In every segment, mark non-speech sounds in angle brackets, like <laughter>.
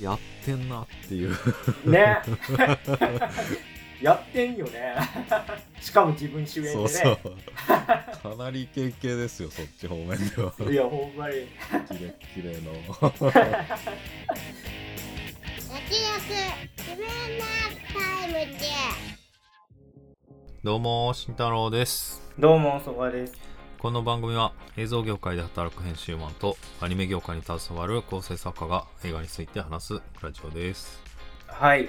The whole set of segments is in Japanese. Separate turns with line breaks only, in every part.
やってんなっていう。
ね。<laughs> やってんよね。<laughs> しかも自分主演でね。
そうそう。かなりイケイケですよそっち方面では。い
やほんまに。
キレッキレの。
焼き自分のタイムで。
どうも慎太郎です。
どうもそばです
この番組は映像業界で働く編集マンとアニメ業界に携わる構成作家が映画について話すラジオです。
はい、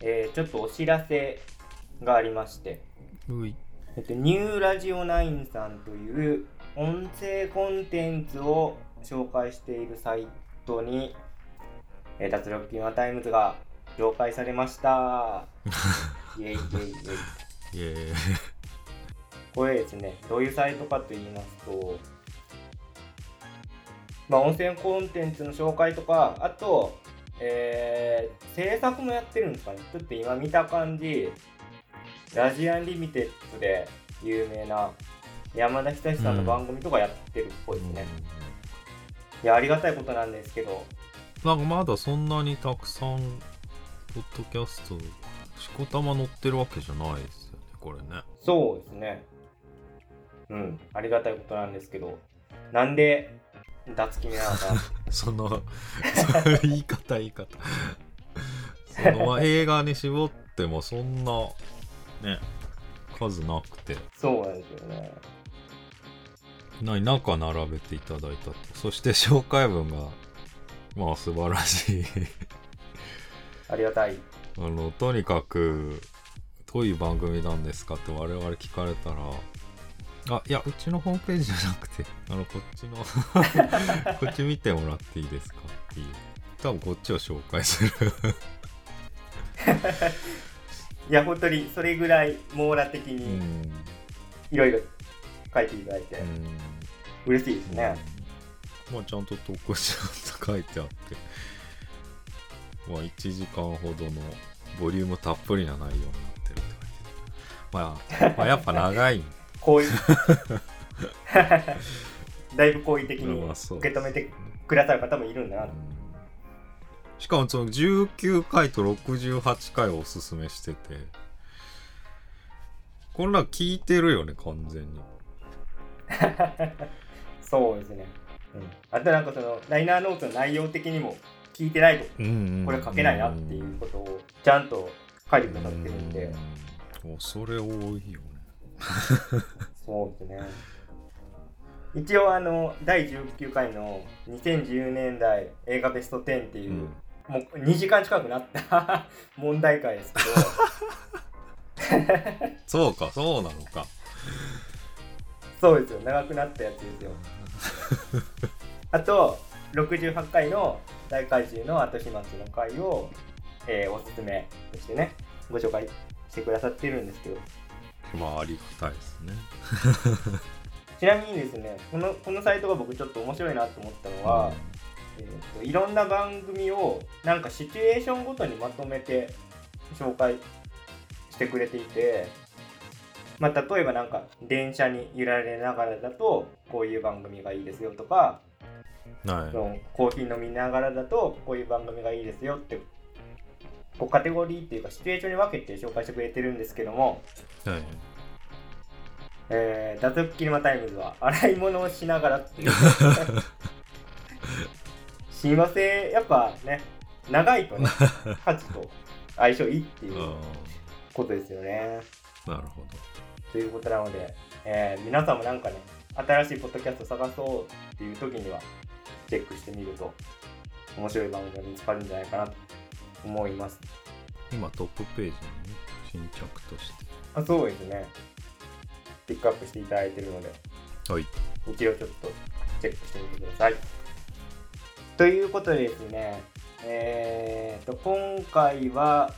えー、ちょっとお知らせがありまして。
うい。
えっと、ニューラジオナインさんという音声コンテンツを紹介しているサイトに、えー、脱力キーマタイムズが紹介されました。<laughs> イェイイェイイェイ。
イエーイ
これですね、どういうサイトかと言いますと、まあ、音声コンテンツの紹介とか、あと、えー制作もやってるんですかね。ちょっと今見た感じ、ラジアンリミテッドで有名な山田久志さんの番組とかやってるっぽいですね。いや、ありがたいことなんですけど、
なんかまだそんなにたくさんポッドキャストしこたま載ってるわけじゃないですよねこれね
そうですね。うん、ありがたいことなんですけど、なんで脱決めなのかな。<laughs>
そのそういう言い方言い方そのまあ映画に絞ってもそんなね数なくて
そうなんですよね。
な中並べていただいたとそして紹介文がまあ素晴らしい
ありがたい。
あのとにかくどういう番組なんですかって我々聞かれたらあいやうちのホームページじゃなくて。あのこっちの。<laughs> こっち見てもらっていいですか？ってい。う多分こっちを紹介する。<laughs>
いや、本当にそれぐらい網羅的
う
に
ん。
いろいろ書いていただいて、
うん。
嬉しいですね。
まあちゃんと投稿しようと書いてあって。まあ1時間ほどのボリュームたっぷりな内容になってるって書いてある。まあ、まあやっぱ長い
こういうだいぶ好意的に受け止めてくださる方もいるんだな。と。
しかもその19回と68回をおすすめしててこんなん聞いてるよね完全に。<laughs>
そうですね。うん、あとなんかそのライナーノートの内容的にも聞いてないとこれ書けないなっていうことをちゃんと書いてくださってるんで、
うん。恐れ多いよね <laughs>
そうですね。一応あの第19回の2010年代映画ベスト10っていう、
うん。
もう2時間近くなった <laughs> 問題会ですけど。<laughs>
そうかそうなのか。
そうですよ。長くなったやつですよ。あと68回の大怪獣の後始末の回を、えーおすすめとしてねご紹介してくださってるんですけど
まあありがたいですね。<laughs>
ちなみにですねこのこのサイトが僕ちょっと面白いなと思ったのは、えーといろんな番組をなんかシチュエーションごとにまとめて紹介してくれていて、まあ、例えばなんか電車に揺られながらだとこういう番組がいいですよとか
はい。
コーヒー飲みながらだとこういう番組がいいですよってこうカテゴリーっていうかシチュエーションに分けて紹介してくれてるんですけども、
はい。
えー、脱力キネマタイムズは洗い物をしながらっていう。親和性やっぱね長いとね <laughs> 価値と相性いいっていう
あ
ことですよね。
あなるほど。
ということなので、えー皆さんもなんかね新しいポッドキャスト探そうっていう時にはチェックしてみると面白い番組が見つかるんじゃないかなと思います。
今トップページにね新着として。
あそうですね。ピックアップしていただいてるので。
はい。
一応ちょっとチェックしてみてください。ということでですね、えー、と今回は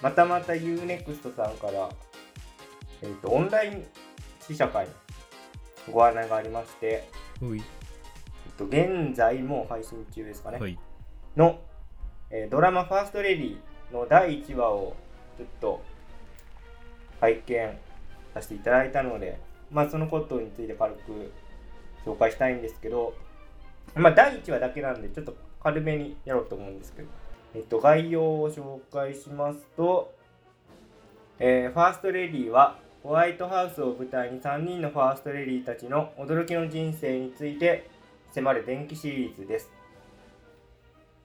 またまた UNEXT さんから、えー、とオンライン試写会のご案内がありまして、
ほい。
えっと現在もう配信中ですかね、
はい。
の、えドラマ「ファーストレディ」の第1話をちょっと拝見させていただいたので、まあ、そのことについて軽く紹介したいんですけど、まあ第1話だけなんでちょっと軽めにやろうと思うんですけど、えっと、概要を紹介しますと、えーファーストレディはホワイトハウスを舞台に3人のファーストレディーたちの驚きの人生について迫る伝記シリーズです。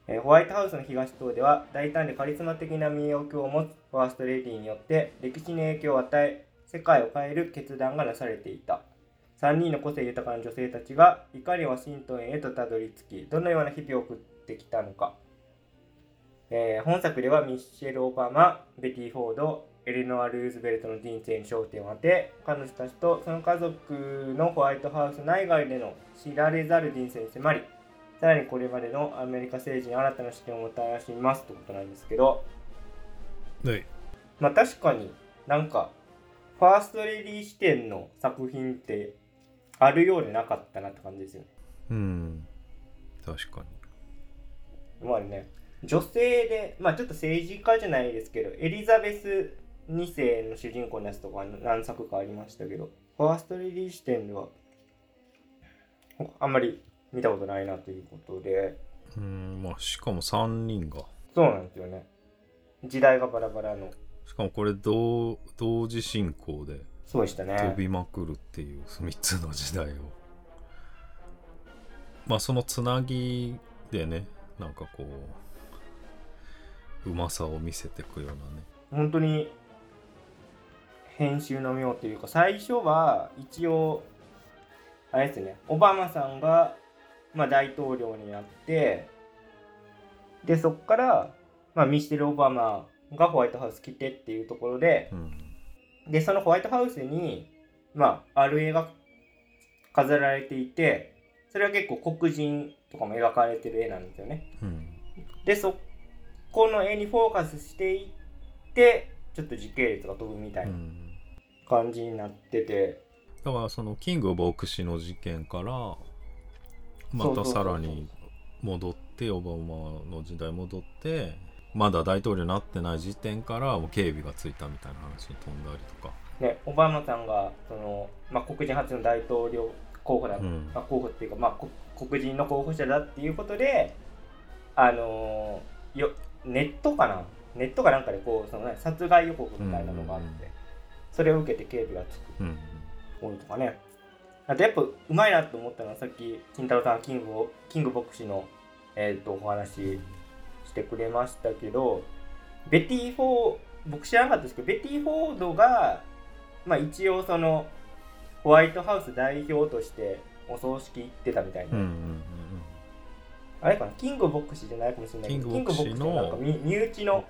えホワイトハウスの東棟では大胆でカリスマ的な魅力を持つファーストレディーによって歴史に影響を与え世界を変える決断がなされていた。3人の個性豊かな女性たちがいかにワシントンへとたどり着きどのような日々を送ってきたのか、えー本作ではミッシェル・オバマベティ・フォードエレノア・ルーズベルトの人生に焦点を当て彼女たちとその家族のホワイトハウス内外での知られざる人生に迫りさらにこれまでのアメリカ政治に新たな視点をもたらしますということなんですけど、
はい。
まあ確かになんかファーストレディ視点の作品ってあるようでなかったなって感じですよね。
うん。確かに。
まあね、女性で、まあちょっと政治家じゃないですけど、エリザベス2世の主人公のやつとか何作かありましたけど、ファーストレディ視点ではあんまり見たことないなということで、
うんまあしかも3人が。
そうなんですよね。時代がバラバラの、
しかもこれ同同時進行で
そうでした
飛
ね。
びまくるっていう3つの時代を。まあそのつなぎでねなんかこううまさを見せていくようなね。
本当に編集の妙というか最初は一応あれですねオバマさんが、まあ、大統領になってでそっから、まあ、ミシェル・オバマがホワイトハウス来てっていうところで
うん。
でそのホワイトハウスに、まあ、ある絵が飾られていてそれは結構黒人とかも描かれてる絵なんですよね。
うん。
でそこの絵にフォーカスしていってちょっと時系列が飛ぶみたいな
うん。
感じになってて、
だからそのキング牧師の事件からまたさらに戻ってオバマの時代戻ってまだ大統領になってない時点からもう警備がついたみたいな話に飛んだりとか。
ね、オバマさんがその、まあ、黒人初の大統領候補だ、
うん。
まあ、候補っていうか、まあ、こ黒人の候補者だっていうことで、あのーよネットかな？ネットかなんかでこうその、ね、殺害予告みたいなのがあって、
うんうんうん。
それを受けて警備がつく。
うん。
多いとかねあとやっぱうまいなと思ったのはさっき金太郎さんキングをキング牧師の、えー、とお話ししてくれましたけどベティ・フォード僕知らなかったですけどベティ・フォードが、まあ、一応そのホワイトハウス代表としてお葬式行ってたみたいな、
うんうんうん
あれかな？キング牧師じゃないかもしれないけど
キング牧師の
はなんか身身内の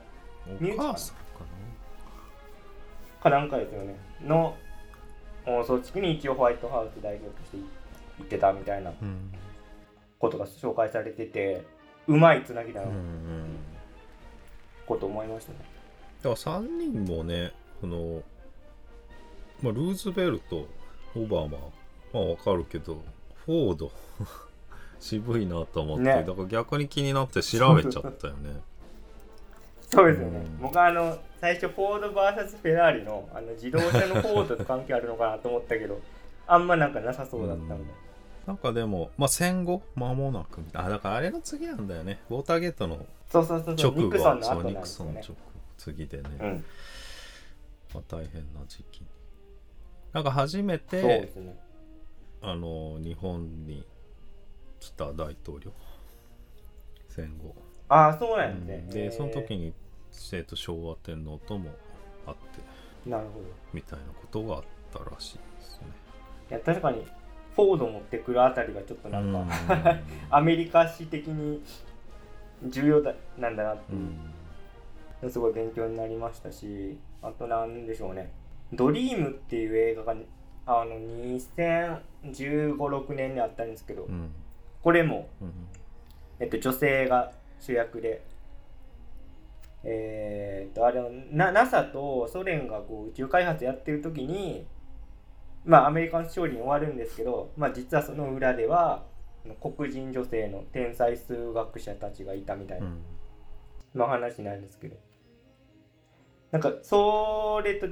うんお母さんか
かなんかですよね。のお葬式に一応ホワイトハウス代表として行ってたみたいなことが紹介されててうまいつなぎだなこと思いましたね。
だから3人もねその、まあ、ルーズベルトオバマまあわかるけどフォード <laughs> 渋いなと思って、
ね。
だから逆に気になって調べちゃったよね。<laughs>
そうですよね。
うん。
僕はあの最初フォード VS フェラーリのあの自動車のフォードと関係あるのかなと思ったけどあんまなんかなさそうだったんで。
なんかでも、まあ、戦後間もなくみたいなあだからあれの次なんだよねウォーターゲートの
そうそうそうそう
直後
ニクソンの後
直。後次でね、
うん、
まあ、大変な時期になんか初めて
すね。
あの日本に来た大統領戦後
ああ、そうなんですね。
でその時
に。
に、えーと昭和天皇とも会って
なるほど。い
みたいなことがあったらしいですね。
や、確かにフォード持ってくるあたりがちょっとなんか、<laughs> アメリカ史的に重要だなんだなってすごい勉強になりましたしあとなんでしょうね「ドリームっていう映画があの2015、6年にあったんですけど、
うん。
これも、
うん。
えっと、女性が主役でえーっとあれのな NASA とソ連がこう宇宙開発やってる時にまあアメリカの勝利に終わるんですけど、まあ、実はその裏では黒人女性の天才数学者たちがいたみたいな
うん。
の話なんですけど。なんかそれと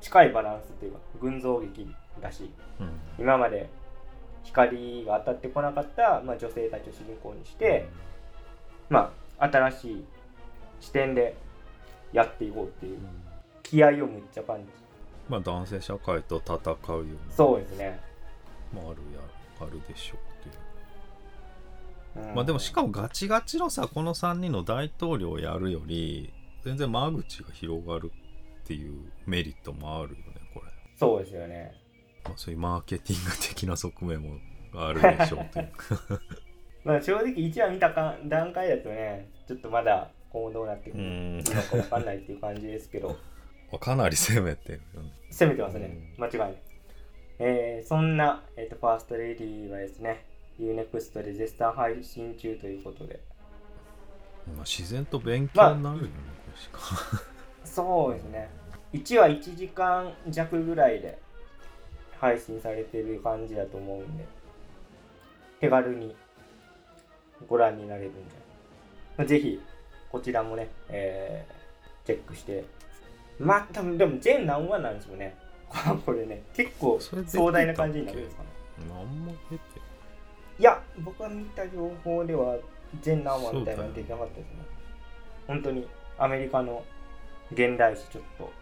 近いバランスというか群像劇だし
うん。
今まで光が当たってこなかった、まあ、女性たちを主人公にして、まあ、新しい視点でやっていこうっていう。気合をむっちゃ感じ。
まあ男性社会と戦うような。
そうですね、
まあ、あるやあるでしょうっていう。
うん。
まあでもしかもガチガチのさこの3人の大統領をやるより全然間口が広がるっていうメリットもあるよねこれ、
そうですよね。
まあ、そういうマーケティング的な側面もあるでしょうという。か <laughs>
まあ正直1話見たか段階だとねちょっとまだ今後どうなっていくか分かんないっていう感じですけど。<laughs>
かなり攻めてるよね。
攻めてますね。間違いない、えーそんな、えー、とファーストレディはですね UNEXT で絶賛配信中ということで。
まあ、自然と勉強になるよね、これしか。<laughs>
そうですね。1話1時間弱ぐらいで配信されてる感じだと思うんで手軽にご覧になれるんじゃないまあぜひこちらもね、えーチェックして。まあ多分でも全何話なんですよね。<laughs> これね結構壮大な感じになるんですかね。
何も出て。
いや僕が見た情報では全何話みたいなの出てなかったですね。本当にアメリカの現代史ちょっと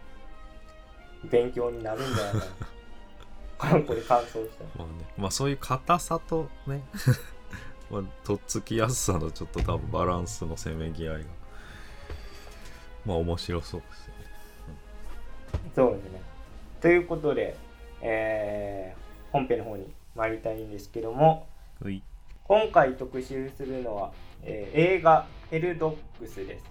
勉強になるんじゃないかな。<laughs> これ感想した
まあねまあそういう硬さとね <laughs> まあとっつきやすさのちょっと多分バランスのせめぎ合いがまあ面白そうですよね。
そうですね。ということで、えー本編の方に参りたいんですけども今回特集するのは、えー映画「ヘルドッグス」です。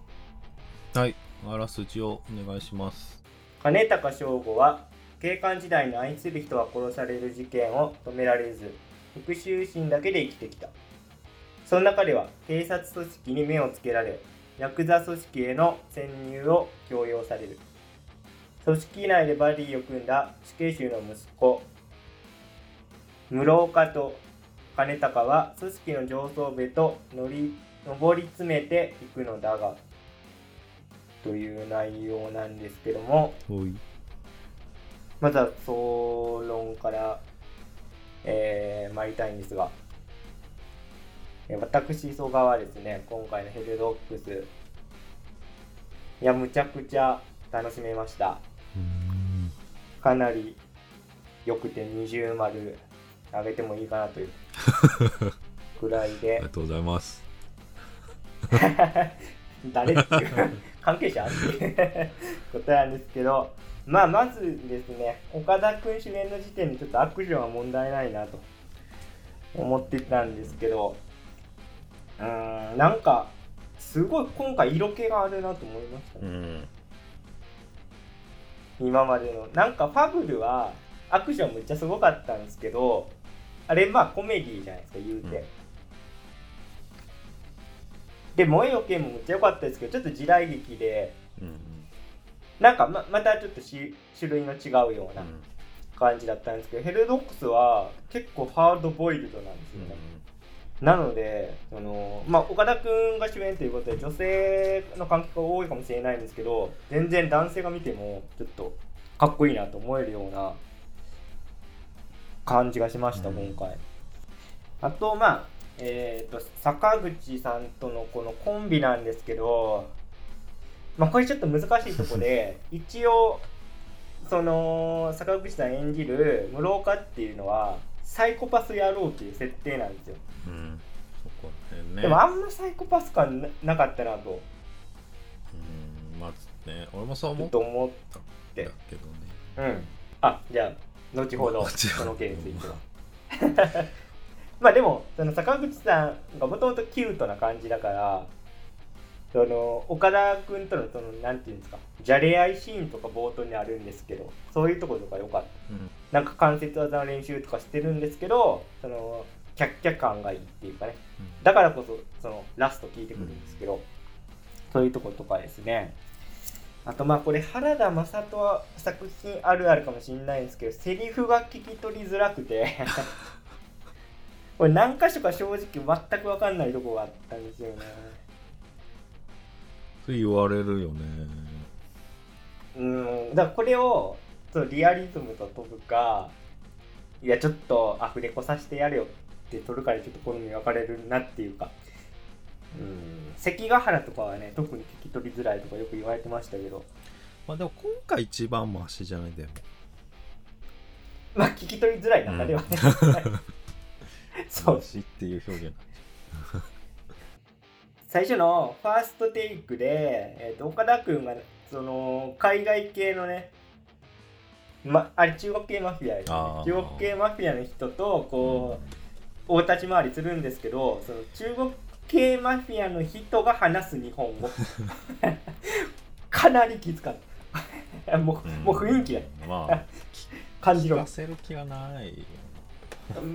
はい。あらすじをお願いします。
金高翔吾は警官時代に愛する人が殺される事件を止められず復讐心だけで生きてきた。そんな彼は警察組織に目をつけられヤクザ組織への潜入を強要される。組織内でバディを組んだ死刑囚の息子室岡と金高は組織の上層部と乗り上り詰めていくのだがという内容なんですけどもまずは総論から、えー、参りたいんですが、えー私、磯川はですね、今回のヘルドックス、いや、むちゃくちゃ楽しめました。
うん。
かなり良くて二重丸あげてもいいかなという <laughs> ぐらい
あり
で
が、とうございます。<laughs>
誰っていう <laughs> 関係者っていうことなんですけど、まあ、まずですね、岡田君主演の時点でちょっとアクションは問題ないなと思ってたんですけど、うーん、なんか、すごい今回色気があるなと思いましたね。
ん
今までの。なんかファブルはアクションめっちゃすごかったんですけど、あれまあコメディじゃないですか、言うて。
うん
で、萌えよけもめっちゃ良かったですけど、ちょっと時代劇で、
うん
なんかままたちょっとし種類の違うような感じだったんですけど、ヘルドックスは結構ハードボイルドなんですよね。なので、そのまあ、岡田君が主演ということで女性の観客が多いかもしれないんですけど全然男性が見てもちょっとかっこいいなと思えるような感じがしました、
うん。
今回。あとまあえー、と坂口さんとのこのコンビなんですけどまあこれちょっと難しいとこで <laughs> 一応その坂口さん演じる室岡っていうのはサイコパス野郎っていう設定なんですよ。
うん。ね。
でもあんまサイコパス感ななかったなと。
うん。まあね俺もそう思っ
思っ
だ
て
けどね。
うん。あじゃあ後ほど
後ほど。
その件については <laughs> まあでもその坂口さんがもともとキュートな感じだからその岡田君とのそのなんていうんですかじゃれ合いシーンとか冒頭にあるんですけどそういうところとか良かった。
うん。
なんか関節技の練習とかしてるんですけどそのキャッキャ感がいいっていうかね。だからこそそのラスト聞いてくるんですけど、そういうとことかですね。あとまあこれ原田雅人作品あるあるかもしれないんですけどセリフが聞き取りづらくて。<laughs> これ何箇所か正直全く分かんないとこがあったんですよね
そう言われるよね。
うん。だからこれをそのリアリズムと飛ぶかいやちょっとアフレコさせてやれよって取るからちょっと好み分かれるなっていうか。うん。関ヶ原とかはね特に聞き取りづらいとかよく言われてましたけど。
まあでも今回一番マシじゃない？でも。
まあ聞き取りづらい中ではね、そう。
マシっていう表現
最初のファーストテイクで、えー、と岡田君がその海外系のねま、あれ中国系マフィアですね中国系マフィアの人とこう、大立ち回りするんですけどその中国系マフィアの人が話す日本語。<laughs> かなりきつかったもう,、
うん。
もう雰囲気が
まあ <laughs>
感じろ。
聞かせる気がないよ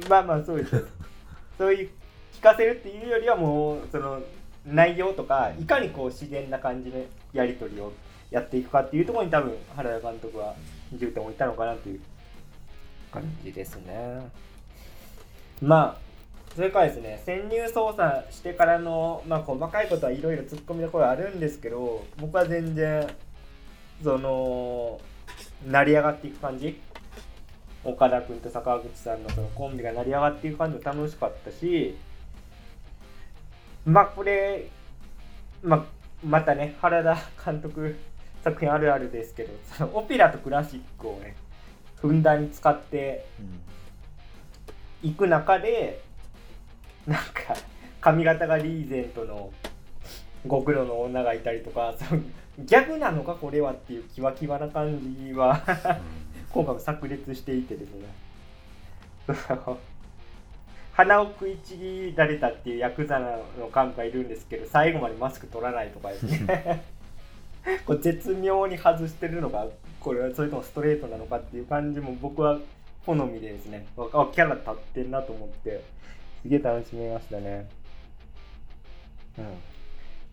まあまあそうです。よそういう聞かせるっていうよりはもうその内容とかい。かにこう自然な感じのやり取りをやっていくかっていうところに多分原田監督は重点を置いたのかなという感じですね。まあそれからですね潜入捜査してからの、まあ、細かいことはいろいろ突っ込みどころあるんですけど僕は全然その成り上がっていく感じ。岡田君と坂口さんのそのコンビが成り上がっていく感じも楽しかったしまあこれ、まあ、またね原田 <laughs> 監督作品あるあるですけどそのオペラとクラシックをねふんだんに使っていく中でなんか髪型がリーゼントのご苦労の女がいたりとかそのギャグなのかこれはっていうキワキワな感じは <laughs> 今回も炸裂していてですね鼻を食いちぎられたっていうヤクザの幹部がいるんですけど最後までマスク取らないとかですね。<laughs> これ絶妙に外してるのかこれはそれともストレートなのかっていう感じも僕は好みでですね。あキャラ立ってんなと思ってすげえ楽しめましたね。うん。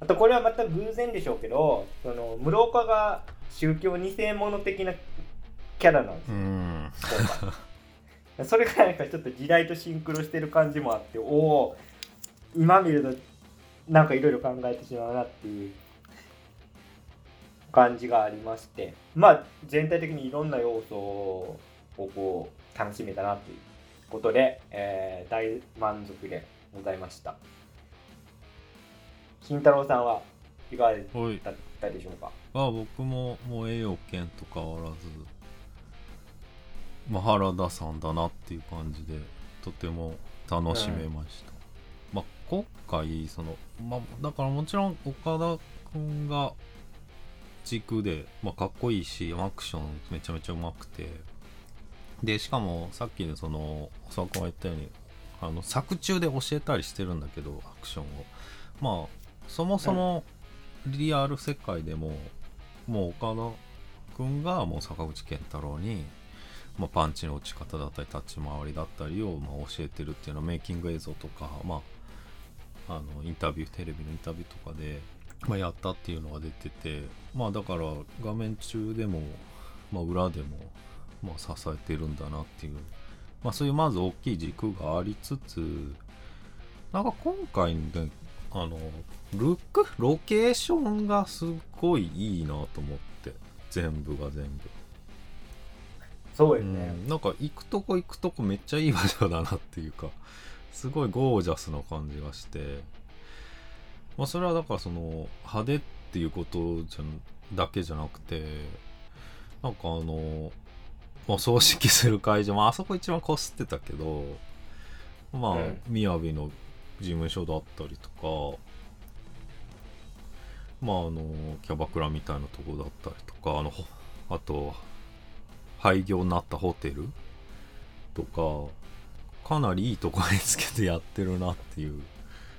あとこれはまた偶然でしょうけどその室岡が宗教2世者的なキャラなんですよそれがなんかちょっと時代とシンクロしてる感じもあっておお今見るとなんかいろいろ考えてしまうなっていう感じがありましてまあ全体的にいろんな要素をこう楽しめたなということで、えー大満足でございました。金太郎さんはいかがだったでしょうか？
あ僕ももう栄養圏と変わらず、まあ、原田さんだなっていう感じでとても楽しめました、まあ今回その、まあ、だからもちろん岡田君が軸で、まあ、かっこいいしアクションめちゃめちゃうまくて。でしかもさっきのその佐君が言ったようにあの作中で教えたりしてるんだけどアクションを。まあそもそもリアル世界でももう岡田君がもう坂口健太郎に、まあ、パンチの打ち方だったり立ち回りだったりをま教えてるっていうのはメイキング映像とか、まあ、あのインタビューテレビのインタビューとかで、まあ、やったっていうのが出ててまあだから画面中でも、まあ、裏でも、ま、支えてるんだなっていう、まあ、そういうまず大きい軸がありつつなんか今回ねあのルックロケーションがすごいいいなと思って全部が全部、
そうですね、
うん、なんか行くとこ行くとこめっちゃいい場所だなっていうかすごいゴージャスな感じがして。まあそれはだからその派手っていうことじゃだけじゃなくてなんかあのまあ葬式する会場まああそこ一番こすってたけどまあ
うん。
雅の事務所だったりとかまああのキャバクラみたいなとこだったりとかあのほあと廃業になったホテル？とかかなりいいとこにつけてやってるなっていう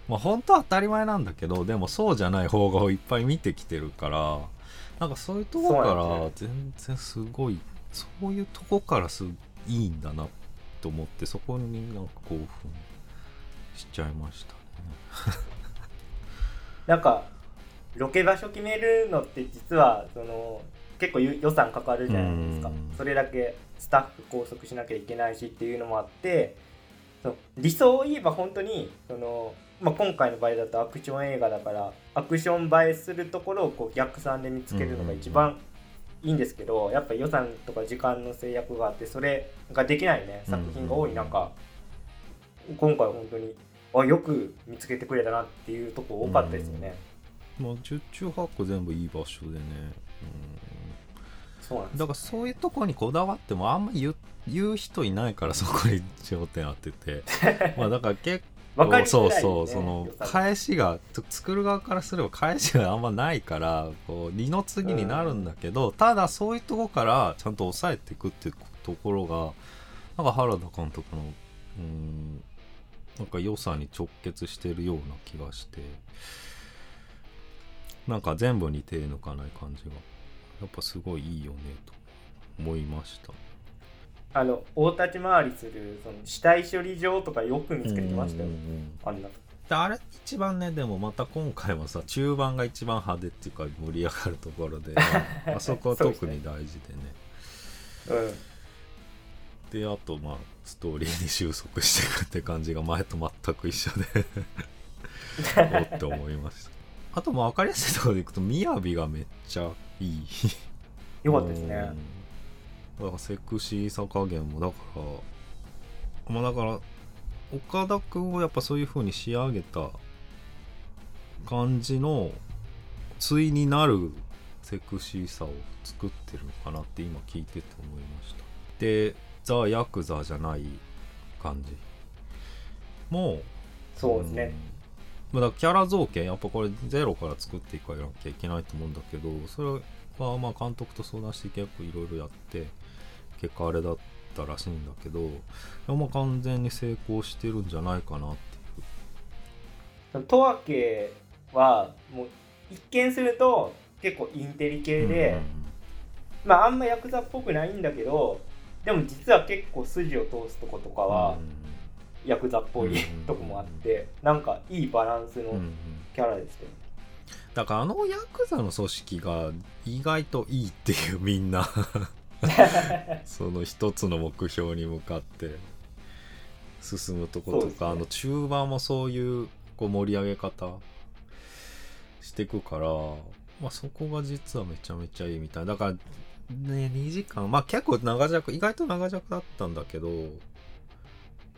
まあ本当は当たり前なんだけどでもそうじゃない方がいっぱい見てきてるからなんかそういうとこから全然すごいそういうとこからすいいんだなと思ってそこになんか興奮しちゃいましたね。<laughs>
なんかロケ場所決めるのって実はその結構ゆ予算かかるじゃないですか。
うん。
それだけスタッフ拘束しなきゃいけないしっていうのもあって理想を言えば本当にその、まあ、今回の場合だとアクション映画だからアクション映えするところをこう逆算で見つけるのが一番いいんですけどやっぱ予算とか時間の制約があってそれができないね作品が多い中、今回本当にあよく見つけてくれたなっていうとこ多かったですよね、
まあ十中八九全部いい場所でね、
そうなんです。
うん、だからそういうとこにこだわってもあんま言う言う人いないからそこに焦点当てて。<laughs> まあだから結
わかりづ
そうそうその返しがつ作る側からすれば返しがあんまないからこう二の次になるんだけど、ただそういうとこからちゃんと抑えていくっていうところがなんか原田監督のうんなんか良さに直結してるような気がして。なんか全部に手抜かない感じがやっぱすごいいいよねと思いました。
あの大立ち回りするその死体処理場とかよく見つけてきましたよ、あんな
であれ一番ねでもまた今回もさ中盤が一番派手っていうか盛り上がるところで <laughs> あそこは特に大事でね。
うん。
であとまあストーリーに収束していくって感じが前と全く一緒で <laughs> おって思いましたあとまあ分かりやすいところでいくと「みやび」がめっちゃいい。
よかったですね。
うんだからセクシーさ加減もだからまあだから岡田君をやっぱそういう風に仕上げた感じの対になるセクシーさを作ってるのかなって今聞いてて思いました。でザ・ヤクザじゃない感じも
そうですね、
まあ、だキャラ造形やっぱこれゼロから作っていかなきゃいけないと思うんだけどそれはまあ監督と相談して結構いろいろやって結果あれだったらしいんだけどまあ完全に成功してるんじゃないかなって
その十和家はもう一見すると結構インテリ
いう
系で、まああんまヤクザっぽくないんだけどでも実は結構筋を通すとことかはヤクザっぽい
うん。<laughs>
とこもあってなんかいいバランスのキャラでしたよ
だからあのヤクザの組織が意外といいっていうみんな。<laughs> その一つの目標に向かって進むとことか、
ね。
あの中盤もそういうこう盛り上げ方していくから、まあ、そこが実はめちゃめちゃいいみたい。だからね2時間。まあ結構長尺意外と長尺だったんだけど、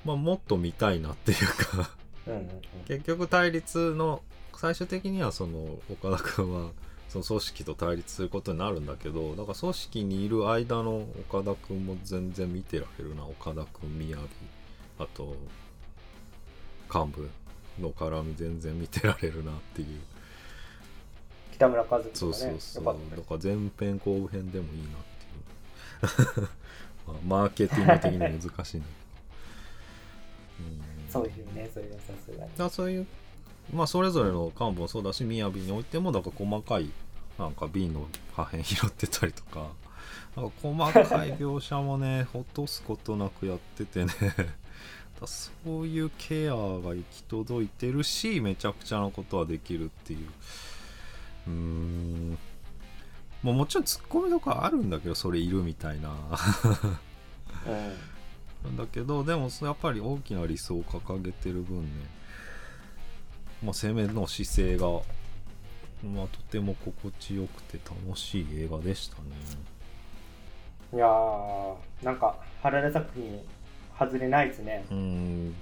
まあ、もっと見たいなっていうか。結局対立の最終的にはその岡田君はその組織と対立することになるんだけどだから組織にいる間の岡田君も全然見てられるな。岡田君宮城。あと幹部の絡み全然見てられるなっていう。
北村和樹ね。
そうそう
よかった。です
だから前編後編でもいいなっていう。<laughs> まあマーケティング的に難しいんだけどうん
そうですよねそれはさすがに。
だそういうまあそれぞれの幹部もそうだし雅においてもだから細かいなんか瓶の破片拾ってたりとか。なんか細かい描写もね <laughs> 落とすことなくやっててね。だそういうケアが行き届いてるしめちゃくちゃなことはできるっていう。うーん。もうもちろんツッコミとかあるんだけどそれいるみたいな。
うん
なんだけどでもやっぱり大きな理想を掲げてる分ね、まあ、攻めの姿勢が、まあ、とても心地よくて楽しい映画でしたね。
いやーなんか原田作品外れないですね。
うーん。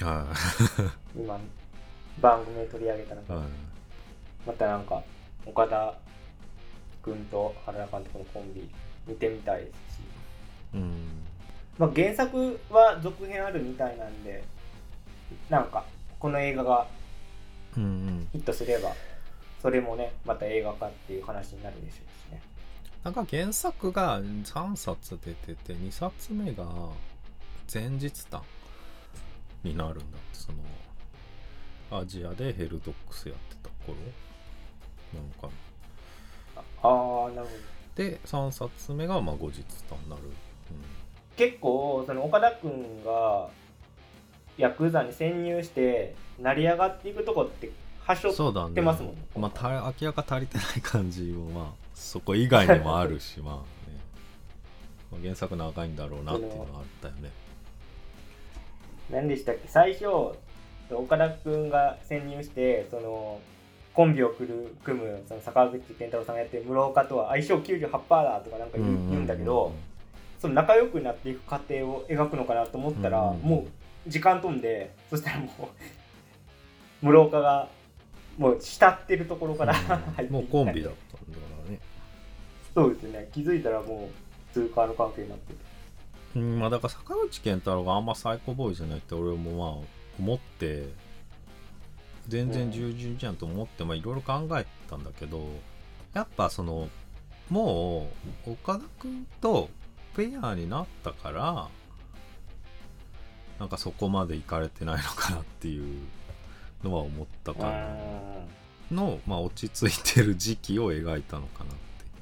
は <laughs>
今番組で取り上げたら。
い、はい、
またなんか岡田君と原田監督のコンビ見てみたいですし、
うん
まあ、原作は続編あるみたいなんでなんかこの映画がヒットすればそれもねまた映画化っていう話になるでしょうしね。
なんか原作が3冊出てて2冊目が前日談になるんだ。ってそのアジアでヘルドックスやってた頃。なのか。な
ああなるほど。
で3冊目がまあ後日談になる、
結構その岡田君がヤクザに潜入して成り上がっていくとこって端折
そうだね
ってますもん。ね。
まあた明らか足りてない感じもまあそこ以外にもあるしまあね。まあ原作長いんだろうなっていうのはあったよね。
何でしたっけ？最初岡田君が潜入してそのコンビを組む組むその坂口健太郎さんがやってる室岡とは相性98%だとかなんか言う,、言うんだけどその仲良くなっていく過程を描くのかなと思ったら、
うん。
もう時間飛んでそしたらもう室岡がもう慕ってるところから入って
もうコンビだったんだからね。
そうですね。気づいたらもう通過の関係になってて。
うんまあだから坂口健太郎があんまサイコボーイじゃないって俺もまあ思って全然従順じゃんと思ってまあいろいろ考えたんだけどやっぱそのもう岡田君とペアになったからなんかそこまで行かれてないのかなっていうのは思ったかな。の、まあ、落ち着いてる時期を描いたのかなっ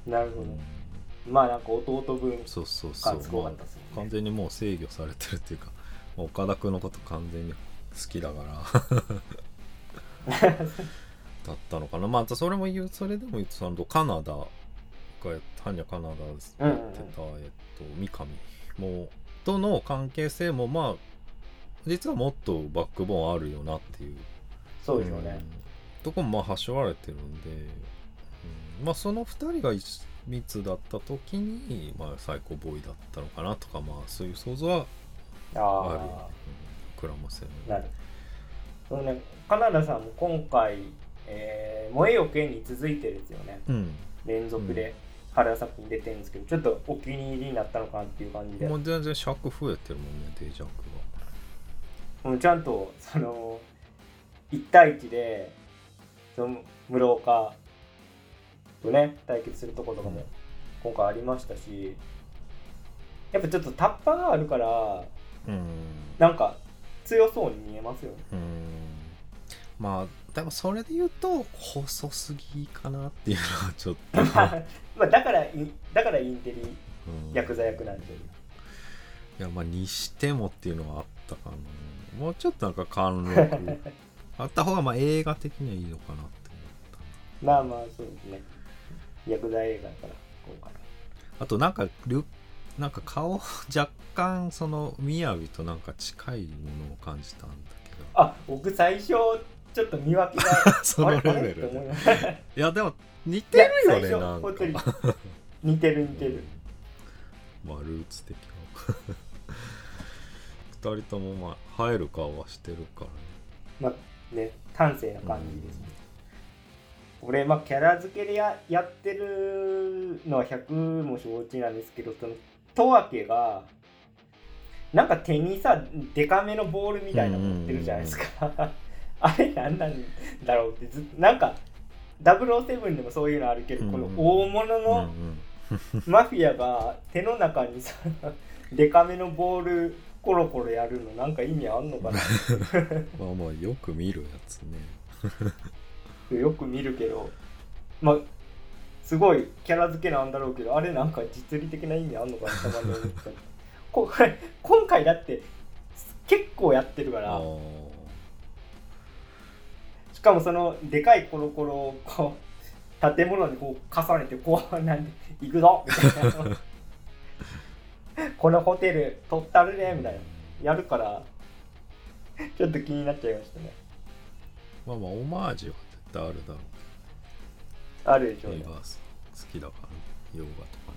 て、
なるほど、
うん。
まあなんか弟分
そうそうそう。
感すごかったですよね、
完全にもう制御されてるっていうかまあ岡田君のこと完全に好きだから。<laughs> だったのかな。まあそれも言うそれでも言うとそのカナダがやハニャカナダでやってた、
うんうんうん
えっと三上もとの関係性もまあ実はもっとバックボーンあるよなっていう。
そうですよね、
うん。とこもまあ端折られてるんで、うん。まあその2人が一密だった時に、まあ、サイコボーイだったのかなとかまあそういう想像は
あ
あるよね。ませる
なる。そのね。カナダさんも今回、えー燃えよ剣に続いてですよね。
うん。
連続で原田作品出てるんですけどちょっとお気に入りになったのかなっていう感じで。
もう全然尺増えてるもんねデジャク
もうちゃんとその1対1でその室岡とね対決するところとかも今回ありましたしやっぱちょっとタッパがあるから
がうん。
なんか強そうに見えますよね。
うん。まあでもそれで言うと細すぎかなっていうのはちょっと、<laughs>
まあだからいだからインテリ
うん
ヤクザ役なん。で
いやまあにしてもっていうのはあったかな。もうちょっとなんか貫禄。<laughs> あった方がまあ映画的にはいいのかなって思った。な
まあまあそうですね。ヤクザ映画だから今回
あとなんかルなんか顔若干その雅となんか近いものを感じたんだけど。
あ僕最初ちょっと見分けが <laughs>
そのレベル
思い
やでも似てるよねなんか。
似てる似てる。<laughs>
まあルーツ的な。二人ともまあ映える顔はしてるからね。
まあね端正な感じですね、俺まあキャラ付けでややってるのは100も承知なんですけどその十分がなんか手にさデカめのボールみたいなの持ってるじゃないですか、あれ何なんだろうってずなんか007でもそういうのあるけど、
うん。
この大物
うん
のマフィアが手の中にさ <laughs> デカめのボールコロコロやるのなんか意味あんのかな？<laughs>
まあまあよく見るやつね。<laughs>
よく見るけどまあすごいキャラ付けなんだろうけどあれなんか実利的な意味あんのかな？たまに思った今回だって結構やってるか
あ
らかもそのでかいコロコロをこう建物にこう重ねてこうなんで行くぞみたいな。<laughs> このホテル取ったるねみたいな。やるからちょっと気になっちゃいましたね。
まあまあオマージュは絶対あるだろ
あるでしょうね。
う映画好きだから洋画とか。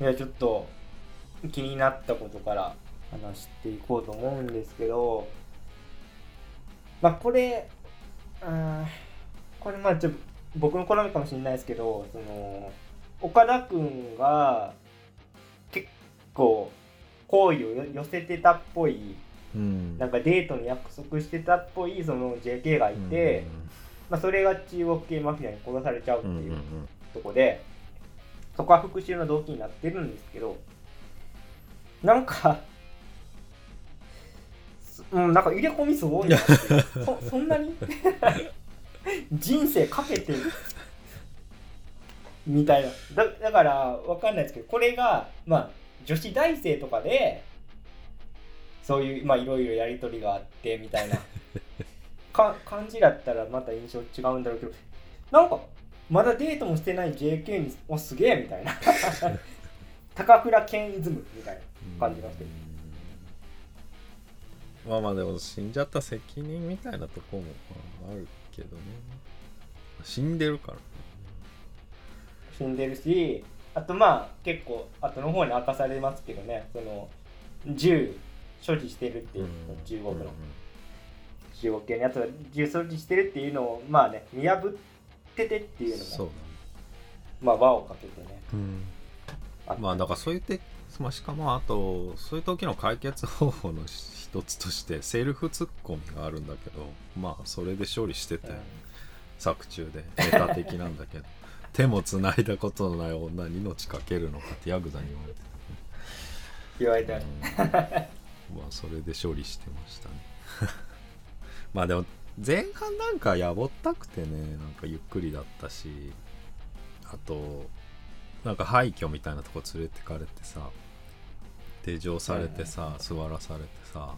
いやちょっと気になったことから話していこうと思うんですけどまあこれうんこれまあちょっと僕の好みかもしれないですけどその岡田君が結構好意を寄せてたっぽい
うん。
なんかデートに約束してたっぽいその JK がいて、まあ、それが中国系マフィアに殺されちゃうって
うんうんうん。
いうとこで、そこは復讐の動機になってるんですけどなんかすうんなんか入れ込みすごいな。<laughs> そそんなに？<laughs> 人生かけてる。みたいな。だだからわかんないですけどこれがまあ女子大生とかでそういうまあいろいろやり取りがあってみたいな。<laughs> か感じだったらまた印象違うんだろうけどなんかまだデートもしてない JK におすげえみたいな。高倉健イズムみたいな感じがして。る
まあまあでも死んじゃった責任みたいなとこもまああるけどね。死んでるからね。
死んでるしあとまあ結構後の方に明かされますけどね。その銃所持してるっていう、中国の、中国系のやつが銃所持してるっていうのをまあね見破っててっていうのも
そう
まあ輪をかけてね。あ
まあだからそういうて、まあ、しかもあとそういう時の解決方法の一つとしてセルフツッコミがあるんだけどまあそれで処理してて、作中でネタ的なんだけど <laughs> 手もつないだことのない女に命かけるのかってヤクザに言われて。
言われた。
た、うん。まあそれで処理してましたね。<laughs> まあでも前半なんかやぼったくてねなんかゆっくりだったしあとなんか廃墟みたいなとこ連れてかれてさ手錠されてさ、座らされてさ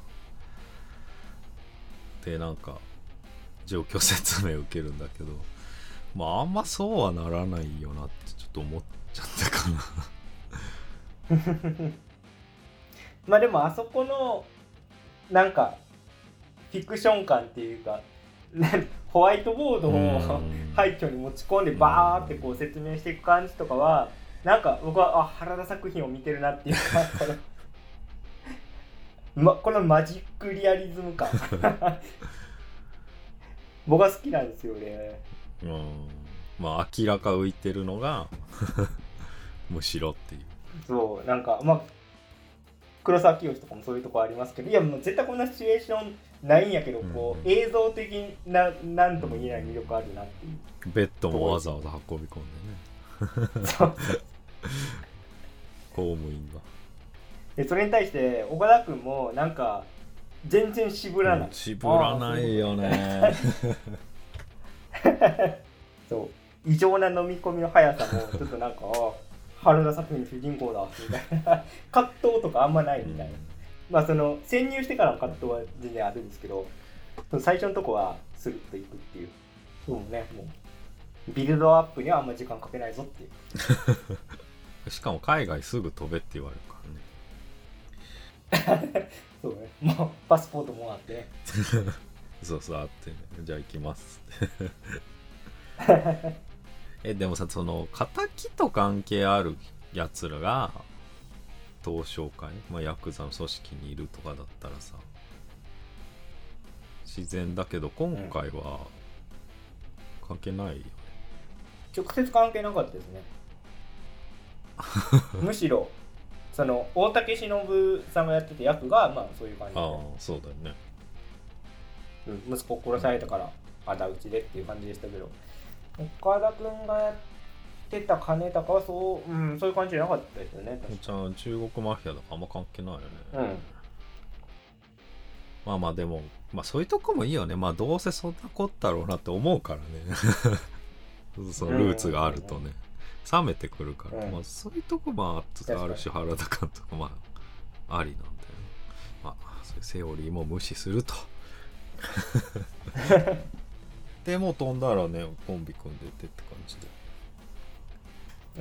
でなんか状況説明受けるんだけど。まああんまそうはならないよなってちょっと思っちゃったかな。<laughs>
まあでもあそこのなんかフィクション感っていうか <laughs> ホワイトボードを
うん。
廃墟に持ち込んでバーってこう説明していく感じとかはなんか僕はあ原田作品を見てるなっていうか <laughs> ま、このマジックリアリズム感。<laughs> 僕は好きなんですよね。
うん。まあ明らか浮いてるのが <laughs> むしろっていう。
そうなんかまあ黒沢清とかもそういうとこありますけどいやもう絶対こんなシチュエーションないんやけどこう、
うん。
映像的ななんとも言えない魅力あるなっていう。
ベッドもわざわざ運び込んでね。
そう。<laughs>
公務員が
でそれに対して岡田君もなんか全然渋らない、
うん渋らないよね。<laughs>
そう。異常な飲み込みの速さもちょっとなんかあ原田作品の主人公だみたいな。<laughs> 葛藤とかあんまないみたいな、まあその潜入してからの葛藤は全然あるんですけど最初のとこはスルッといくっていう。そうねもう。ビルドアップにはあんま時間かけないぞっていう。<laughs>
しかも海外すぐ飛べって言われるか <laughs>
そうね。<laughs> もうパスポートもあって。ね
そうそうあって、ね、じゃあ行きます。っ <laughs> てえでもさその敵と関係あるやつらが同窓会、まあ、ヤクザの組織にいるとかだったらさ。自然だけど今回は関係ないよね、
直接関係なかったですね。むしろその大竹しのぶさんがやってた役がまあそういう感じで、
ああそうだよね。
うん息子を殺されたから仇討ちでっていう感じでしたけど。岡田君がやってた金高はそう,、うん、そういう感じじゃなかったですよね。
ゃん中国マフィアとかあんま関係ないよね、
かうん。
まあまあでもまあそういうとこもいいよね。まあどうせそんなこったろうなって思うからね。<laughs> そのルーツがあるとね冷めてくるから、
うん。
まあそういうとこもある種原田監督まあありなんだよねまあそういうセオリーも無視すると。<laughs> でもう飛んだらねコンビ組んでてって感じで。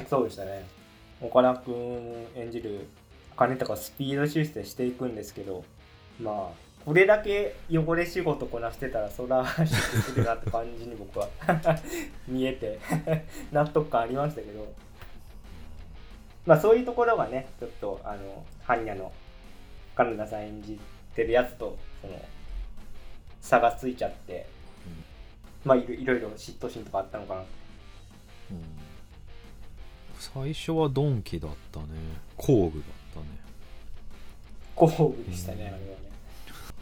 そうでしたね。岡田君演じる金高はスピード出世していくんですけどまあこれだけ汚れ仕事こなしてたらそら出世するなって感じに僕は <laughs> 見えて <laughs> 納得感ありましたけど。まあそういうところがねちょっとあの般若の金田さん演じてるやつとその差がついちゃって、まあいろいろいろ嫉妬心とかあったのかな。
うん。最初はドンキだったね。工具だったね。
工具でしたね、あれはね。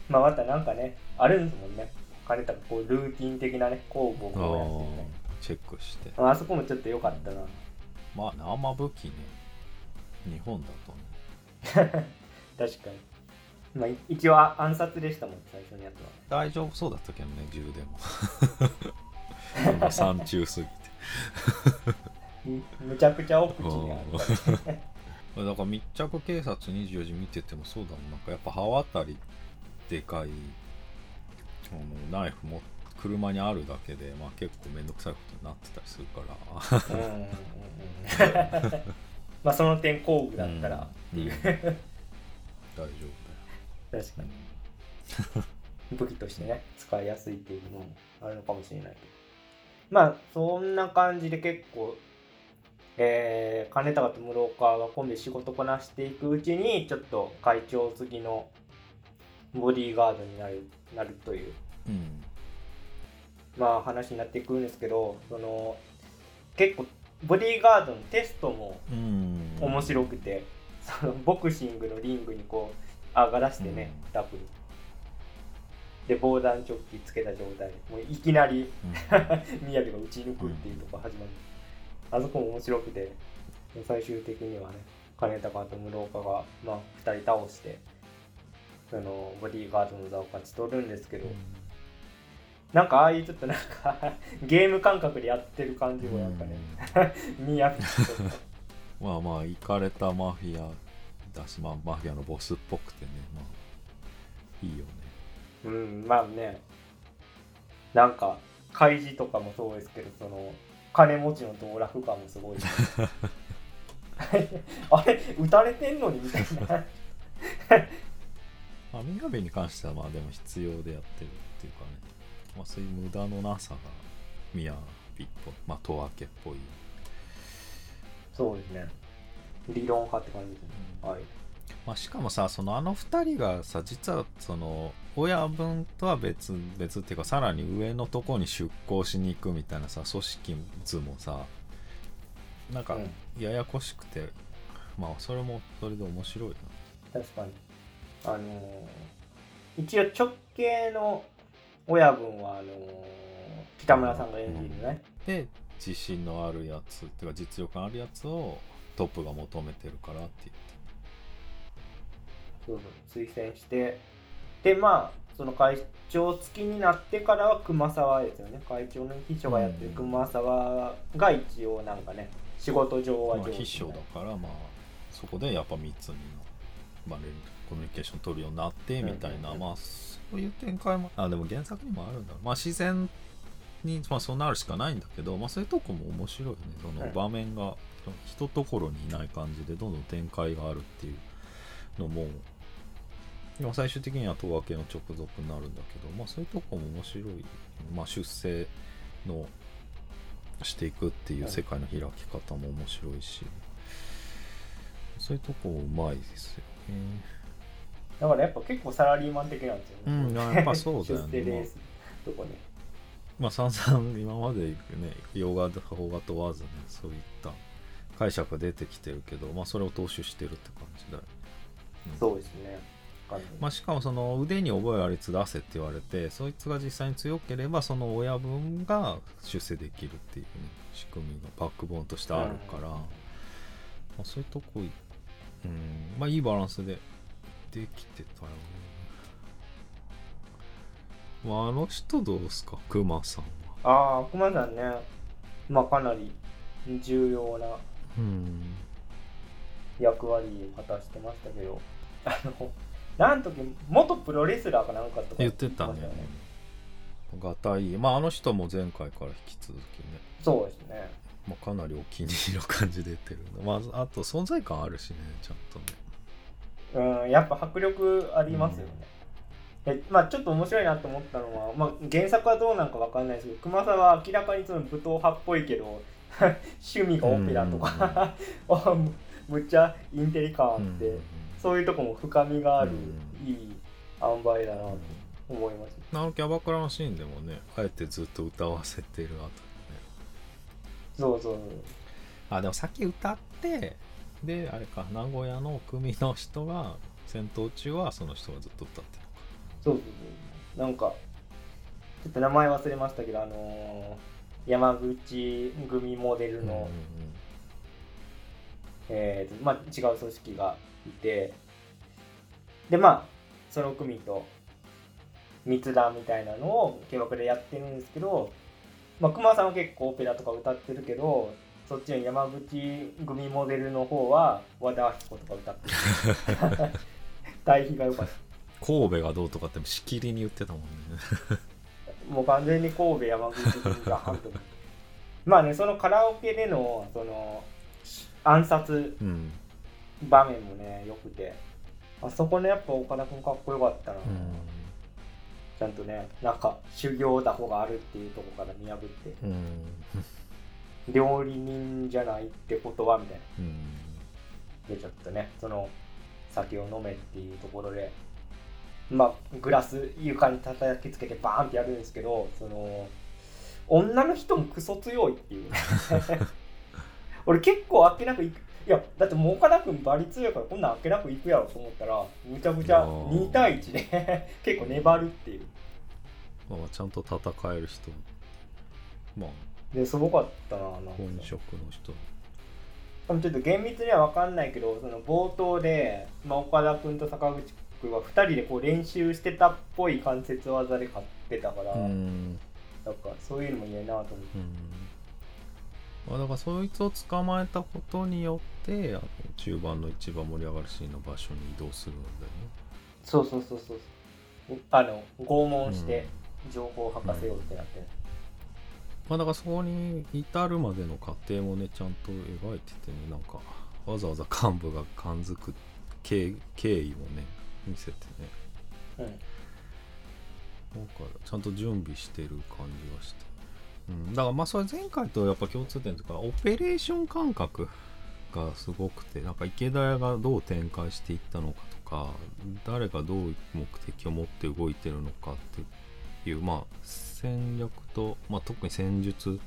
まあまたなんかね、あるんですもんね。金田がこうルーティン的なね、こうや
ー
ってて、
チェックして
ああそこもちょっと良かったな。
まあねあんま武器ね日本だとね <laughs>
確かに。まあい一応あ暗殺でしたもん、最初のやつは。
大丈夫そうだったけどね銃でももう山中すぎて
む <laughs> むちゃくちゃ奥地にあったね。<laughs>
だから密着警察24時見ててもそうだもんなんかやっぱ刃渡りでかいあのナイフも車にあるだけで、まあ、結構面倒くさいことになってたりするから。<laughs>
まあその点工具だったら。っていう。
うん。大丈夫
確かに。武器としてね使いやすいっていうのもあるのかもしれないけど。まあそんな感じで結構えー、金高と室岡がコンビで仕事こなしていくうちにちょっと会長次のボディーガードになるなるという。
うん。
まあ話になっていくんですけどその結構ボディーガードのテストも
うん。
面白くて、そのボクシングのリングにこう上がらしてね、
うん。
ダブル。で防弾チョッキつけた状態もういきなり
うん。<laughs>
宮城が打ち抜くっていうところ始まる、あそこも面白くて最終的にはね金高と室岡が、まあ、2人倒してそのボディーガードの座を勝ち取るんですけど、なんかああいうちょっとなんか <laughs> ゲーム感覚でやってる感じもなんかね、宮城と
まあまあ、行かれたマフィアだし、まあ、マフィアのボスっぽくてね、まあ、いいよね。
うんまあね。なんか開示とかもそうですけどその金持ちの道楽感もすごい。<laughs> あれ撃たれてんのにみたいな
まあ、ミヤベに関しては、まあでも必要でやってるっていうかね、まあそういう無駄のなさが、ミヤビっぽい、まあ、トワケっぽい。
そうですね。理論派って感じですね。はい。
まあ、しかもさ、そのあの二人がさ、実はその、親分とは別、別っていうか、さらに上のとこに出向しに行くみたいなさ、組織図もさ、なんか
うん、
ややこしくて、まあ、それもそれで面白いな。
確かにあのー一応直系の親分はあのー北村さんが演じるね、
で自信のあるやつっていうか実力のあるやつをトップが求めてるからって言って。
そうそう推薦してでまあその会長付きになってからは熊沢ですよね。会長の秘書がやってる
うん
熊沢が一応なんかね仕事上は
まあ、秘書だからまあそこでやっぱ密にな、まあ、連コミュニケーション取るようになってみたいな、まあそういう展開もあでも原作にもあるんだまあ自然に、まあ、そうなるしかないんだけど、まあ、そういうとこも面白いよね。その
うん
場面が一ところにいない感じでどんどん展開があるっていうのも最終的には東和系の直属になるんだけど、まあ、そういうとこも面白い、まあ、出世のしていくっていう世界の開き方も面白いし、そういうとこもうまいですよ。ね。
だからやっぱ結構サラリーマン的なんですよね、
うんやっぱ <laughs> そうだよね。
出世レースとこね。
まあ散々今までね洋画邦画問わずねそういった解釈が出てきてるけど、まあ、それを踏襲してるって感じだよ、うん。
そうですね。
まあ、しかもその腕に覚えありつ出せって言われてそいつが実際に強ければその親分が出世できるっていうね仕組みがバックボーンとしてあるから、まあ、そういうとこ、うん、まあいいバランスでできてたよね。まあ、あの人どうですか？クマさんは。
ああ熊さんねまあかなり重要な
うん。
役割を果たしてましたけど <laughs> あのなん時元プロレスラーかなんかとか
言ってたね。がたいい。まあ、あの人も前回から引き続きね、
そうですね
まあ、かなりお気に入りの感じ出てるの。まあ、あと存在感あるしね、ちゃんとね。
うんやっぱ迫力ありますよね、でまあちょっと面白いなと思ったのは、まあ、原作はどうなんかわかんないですけど熊沢は明らかにその武闘派っぽいけど <laughs> 趣味がオペラとか、<laughs> むっちゃインテリ感あって、
うん
そういうとこも深みがある、
うん
いい塩梅だなと思います、
あのキャバクラのシーンでもね、あえてずっと歌わせてるあたりね。
そうそう。
あ、でもさっき歌って、で、あれか、名古屋の組の人が、戦闘中はその人がずっと歌ってる。
そうそうそう。なんかちょっと名前忘れましたけどあのー山口組モデルの、
うんうん。
えーとまあ、違う組織がいてでまあその組と密談みたいなのを計画でやってるんですけど、まあ、熊さんは結構オペラとか歌ってるけどそっちの山口組モデルの方は和田アキ子とか歌ってる <laughs> 対比が良かった
神戸がどうとかってしきりに言ってたもんね。
もう完全に神戸山口組が半分 <laughs> まあねそのカラオケでのその暗殺
うん。
場面もね良くてあそこねやっぱ岡田君かっこよかったな、
うん。
ちゃんとねなんか修行だこがあるっていうところから見破って
うん。
料理人じゃないってことはみたいな。
うん。
でちょっとね。その酒を飲めっていうところで。まあグラス床に叩きつけてバーンってやるんですけどその女の人もクソ強いっていう。<laughs> 俺結構あっけなくいく。いやだってもう岡田君バリ強いからこんなんあっけなくいくやろと思ったらむちゃくちゃ
いやー。
2対1で <laughs> 結構粘るっていう
まあ、ちゃんと戦える人。まあ
ですごかったな
本職の人。
多分ちょっと厳密には分かんないけどその冒頭で、まあ、岡田君と坂口君は2人でこう練習してたっぽい関節技で勝ってたから、
うん。
なんかそういうのも嫌いなと思って。
うん。まあ、だからそいつを捕まえたことによってあの中盤の一番盛り上がるシーンの場所に移動するんだよね。
そうそうそうそう。あの拷問して情報を吐かせようってなって、
まあだからそこに至るまでの過程もねちゃんと描いててねなんかわざわざ幹部が感づく経経緯をね見せてね。
うん
なんかちゃんと準備してる感じがして、うん、だからまあそれ前回とやっぱ共通点というかオペレーション感覚がすごくてなんか池田屋がどう展開していったのかとか誰がどういう目的を持って動いてるのかっていうまあ戦略と、まあ、特に戦術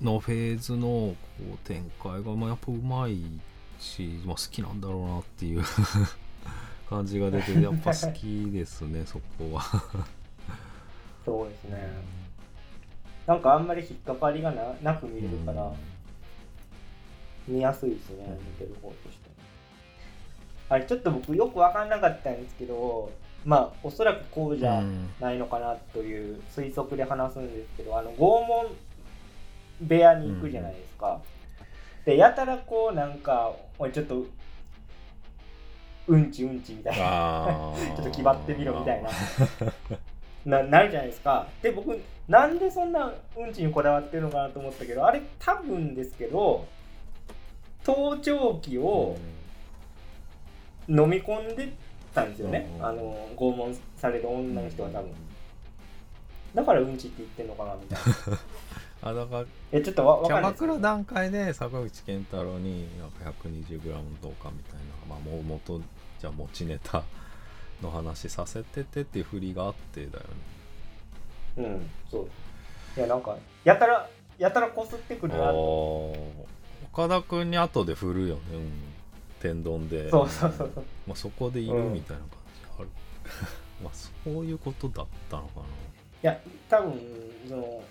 のフェーズのこう展開がまあやっぱうまいし、まあ、好きなんだろうなっていう <laughs> 感じが出てやっぱ好きですね <laughs> そこは。
そうですね。なんかあんまり引っかかりがななく見れるから、見やすいですね
うん
見てる方として。あれちょっと僕よく分かんなかったんですけどまあおそらくこうじゃ
うん
ないのかなという推測で話すんですけどあの拷問部屋に行くじゃないですか、でやたらこうなんかおいちょっとうんちうんちみたいな。
あ <laughs>
ちょっと気張ってみろみたいな。ななるじゃないですか。で僕なんでそんなうんちにこだわってるのかなと思ったけどあれ多分ですけど盗聴器を飲み込んでたんですよね、
うん
あの拷問される女の人は多分。だからうんちって言ってんのかなみたいな。<laughs>
あだから
えちょっとわわ
キャバ
かんないです
クラ段階で坂口健太郎になんか 120g どうかみたいな、まあ、もう元じゃあ持ちネタの話させててっていう振りがあってだよね。
うんそう。いやなんかやたらやたらこすってくるなと
岡田君に後で振るよね、うん、天丼で。
そうそうそうそう
まあ、そこでいる
うん。
みたいな感じある、<laughs> まあそういうことだったのか
いや多分その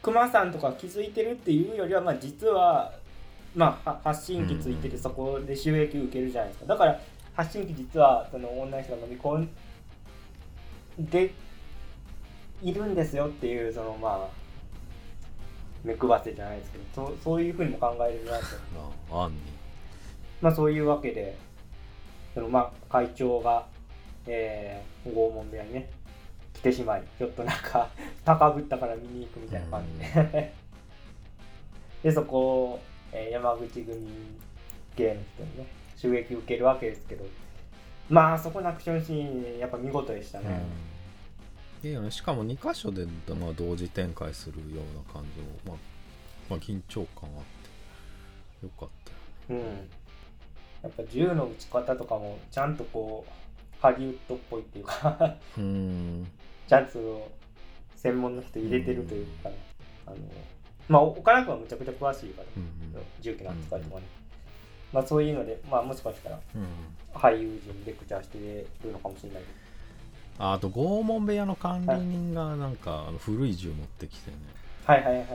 熊さんとか気づいてるっていうよりはまあ実はまあは発信機ついて
うん
てそこで収益受けるじゃないですか。だから発信機実はその女の人が飲み込んでいるんですよっていうそのまあ目配せじゃないですけどそうそういうふうにも考えれるなと
なな案に。
まあそういうわけでそのまあ会長が、えー、拷問部屋にね来てしまいちょっとなんか <laughs> 高ぶったから見に行くみたいな感じで。<laughs> でそこを、えー山口組系の人にね襲撃受けるわけですけどまあそこのアクションシーンやっぱ見事でしたね、
いいよね。しかも2箇所で、まあ、同時展開するような感じも、まあ、まあ緊張感あってよかったよ
うん、やっぱ銃の撃ち方とかもちゃんとこうハリウッドっぽいっていうか
うーん
ちゃんと専門の人入れてるというかね、あのまあ岡田君はむちゃくちゃ詳しいから、銃器の扱いとかね、まあそういうので、まあもしかしたら
うん。
俳優陣レクチャーしてるのかもしれない。け
ああと拷問部屋の管理人がなんかあの古い銃持ってきてね。
どはい。はい。はい。はい。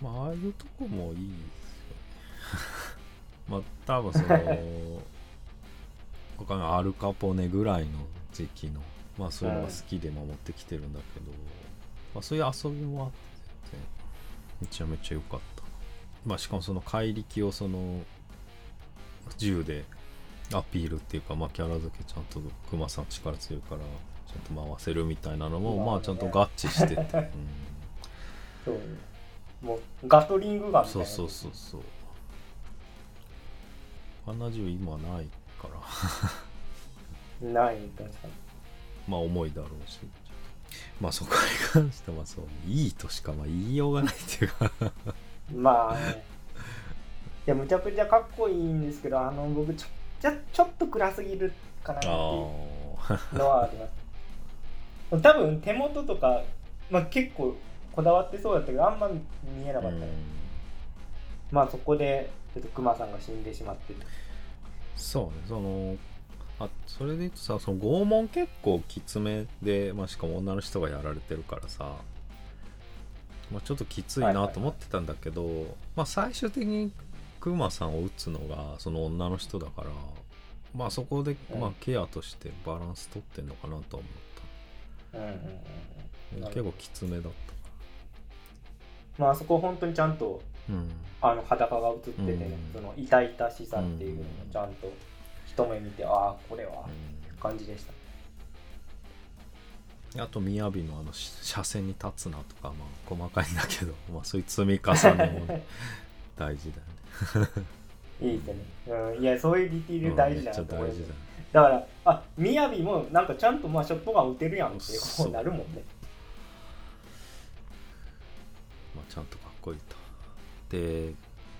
まあああいうとこもいいですよねまあ多分その他のアルカポネぐらいの時期のまあそういうのが好きで守ってきてるんだけど、まあそういう遊びもあってめちゃめちゃ良かった。まあしかもその怪力をその銃でアピールっていうかまあキャラ付けちゃんとクマさん力強いからちゃんと回せるみたいなのも
まあ
ちゃんと合致してて、う <laughs> ん
そうもうガトリングガンみたいな。
そうそうそうそうあんな銃今ないから。<laughs>
ない確かに。
まあ重いだろうし。まあそこに関してはそういいとしかまあ言いようがないっていうか。
まあね。いやむちゃくちゃかっこいいんですけどあの僕ちょじゃちょっと暗すぎるかなっていう
あ
のはあります。多分手元とか、まあ、結構こだわってそうだったけどあんま見えな
あ
かったね、まあそこでちょっとクマさんが死んでしまって。る
そうねそのあそれで言うとさその拷問結構きつめで、まあ、しかも女の人がやられてるからさ、まあ、ちょっときついなと思ってたんだけど、まあ、最終的にクマさんを撃つのがその女の人だからまあそこで、
うん。
まあ、ケアとしてバランス取ってんのかなとは思っ
うんうんうん
結構きつめだった。
まああそこ本当にちゃんと
うん
あの裸が映っててね、
うん。
その痛々しさっていうのもちゃんと一目見て、ああこれは
う
感じでした。
ん。あと雅のあのし車線に立つなとかまあ細かいんだけど、<laughs> まあ、そういう積み重ねも大事だよね。<laughs>
いいですね、うん、いやそういうディティール大事だな
うん
と思
だ
からあみやびもなんかちゃんとまあショットガン撃てるやんってこうなるもんね。
まあ、ちゃんとかっこいいと。で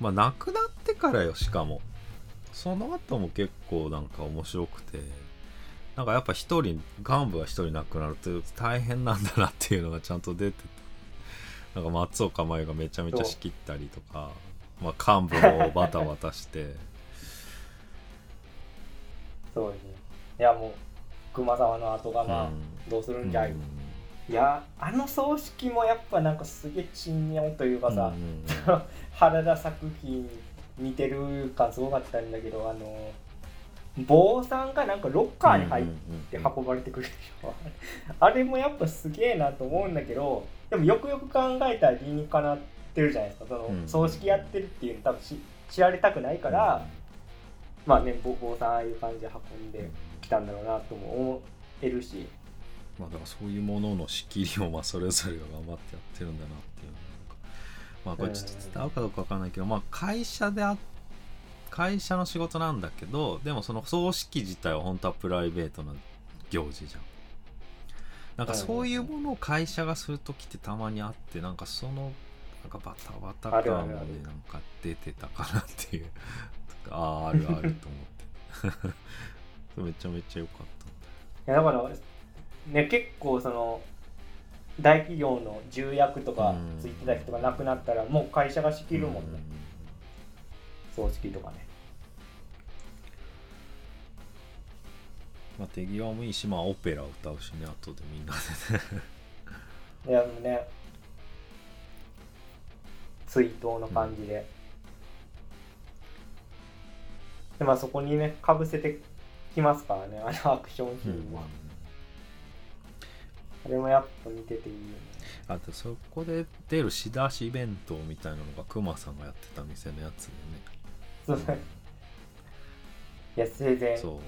まあ亡くなってからよしかも。その後も結構なんか面白くて。なんかやっぱ一人幹部が一人亡くなると大変なんだなっていうのがちゃんと出てたなんか松岡茉優がめちゃめちゃ仕切ったりとか、まあ、幹部をバタバタして。<laughs>
そうですね。いやもう熊沢の後釜、
うん。
どうするんじゃい、
うん
いやあの葬式もやっぱなんかすげえ珍妙というかさ、
うんうん <laughs>
原田作品似てる感すごかったんだけどあの坊さんがなんかロッカーに入って運ばれてくるでしょ、<laughs> あれもやっぱすげえなと思うんだけどでもよくよく考えたら理にかなってるじゃないですか。その、
うん
葬式やってるっていうの多分し知られたくないから、まあねぼ坊さんああいう感じで運んできたんだろうなとも思えるし
まあだからそういうものの仕切りをまあそれぞれが頑張ってやってるんだなっていうまあこれちょっと伝わるかどうかわかんないけどまあ会社であ会社の仕事なんだけどでもその葬式自体は本当はプライベートな行事じゃん。なんかそういうものを会社がする時ってたまにあってなんかそのなんかバタバタ感でなんか出てたかなっていう。<laughs> あああるあると思って。<laughs> めちゃめちゃ良かった
いやだからね結構その大企業の重役とかついてた人が亡くなったらもう会社が仕切るもんね、葬式とかね。
まあ、手際もいいし、まあ、オペラ歌うしね、後でみんなでね。<laughs>
いやもうね追悼の感じで、でまあそこにねかぶせてきますからねあのアクションシーンは、あれもやっぱ見てていいよね。
あと、そこで出る仕出し弁当みたいなのが、クマさんがやってた店のやつで
そういや。
そう。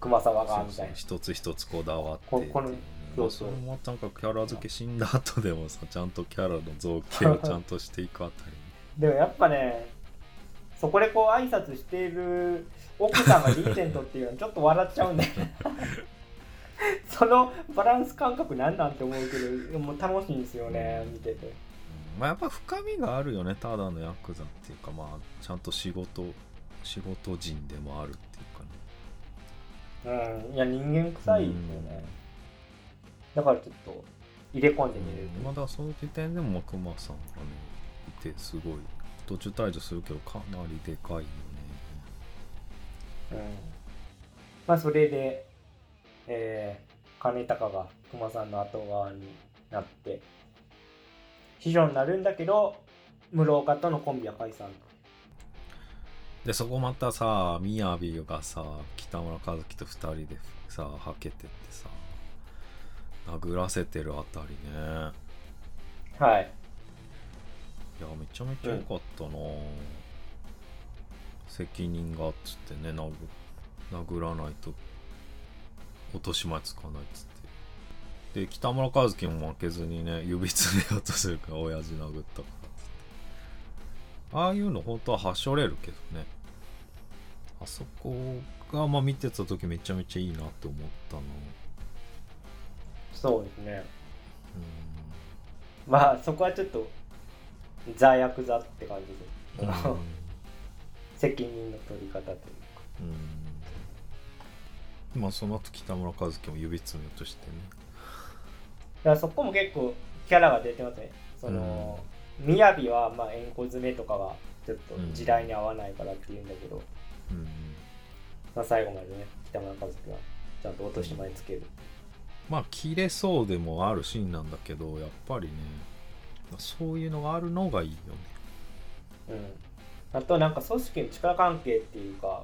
熊沢
そう。そう
がみたいな。
一つ一つこだわって
ここのそうそう。
まあれもなんかキャラ付け死んだ後でもさちゃんとキャラの造形をちゃんとしていくあたり
でもやっぱねそこでこう挨拶している奥さんがリーゼントっていうのちょっと笑っちゃうんだよね <laughs> そのバランス感覚なんなんて思うけどもう楽しいんですよね見てて。
うん。まあやっぱ深みがあるよねただのヤクザっていうかまあちゃんと仕事仕事人でもあるっていうかね。
うん。いや人間臭いですよねだからちょっと入れ込んでみる
う。ん。まだそういう点でもまあクマさんがねいてすごい途中退場するけどかなりでかいよね。
うん。まあそれでえー、金高が熊さんの後側になって秘書になるんだけど室岡とのコンビは解散。と
でそこまたさみやびがさ北村和樹と2人でさはけてってさ殴らせてるあたりね。
はい。
いやめちゃめちゃ良かったな、責任がっつってね殴殴らないと落とし前つかないっつって。で北村和樹も負けずにね指つめようとするから親父殴ったからっつって。ああいうの本当ははしょれるけどね。あそこがまあ見てた時めちゃめちゃいいなって思ったの。
そうですね。まあそこはちょっと座役座って感じで、<laughs> 責任の取り方というか。
うんまあその後北村和樹も指詰めとしてね。
だからそこも結構キャラが出てますね。その、みやびはまあ円弧詰めとかはちょっと時代に合わないからって言うんだけど、
うん。
まあ、最後までね北村和樹はちゃんと落とし前つける、
まあ切れそうでもあるシーンなんだけどやっぱりねそういうのがあるのがいいよね。
うん、あとなんか組織の力関係っていうか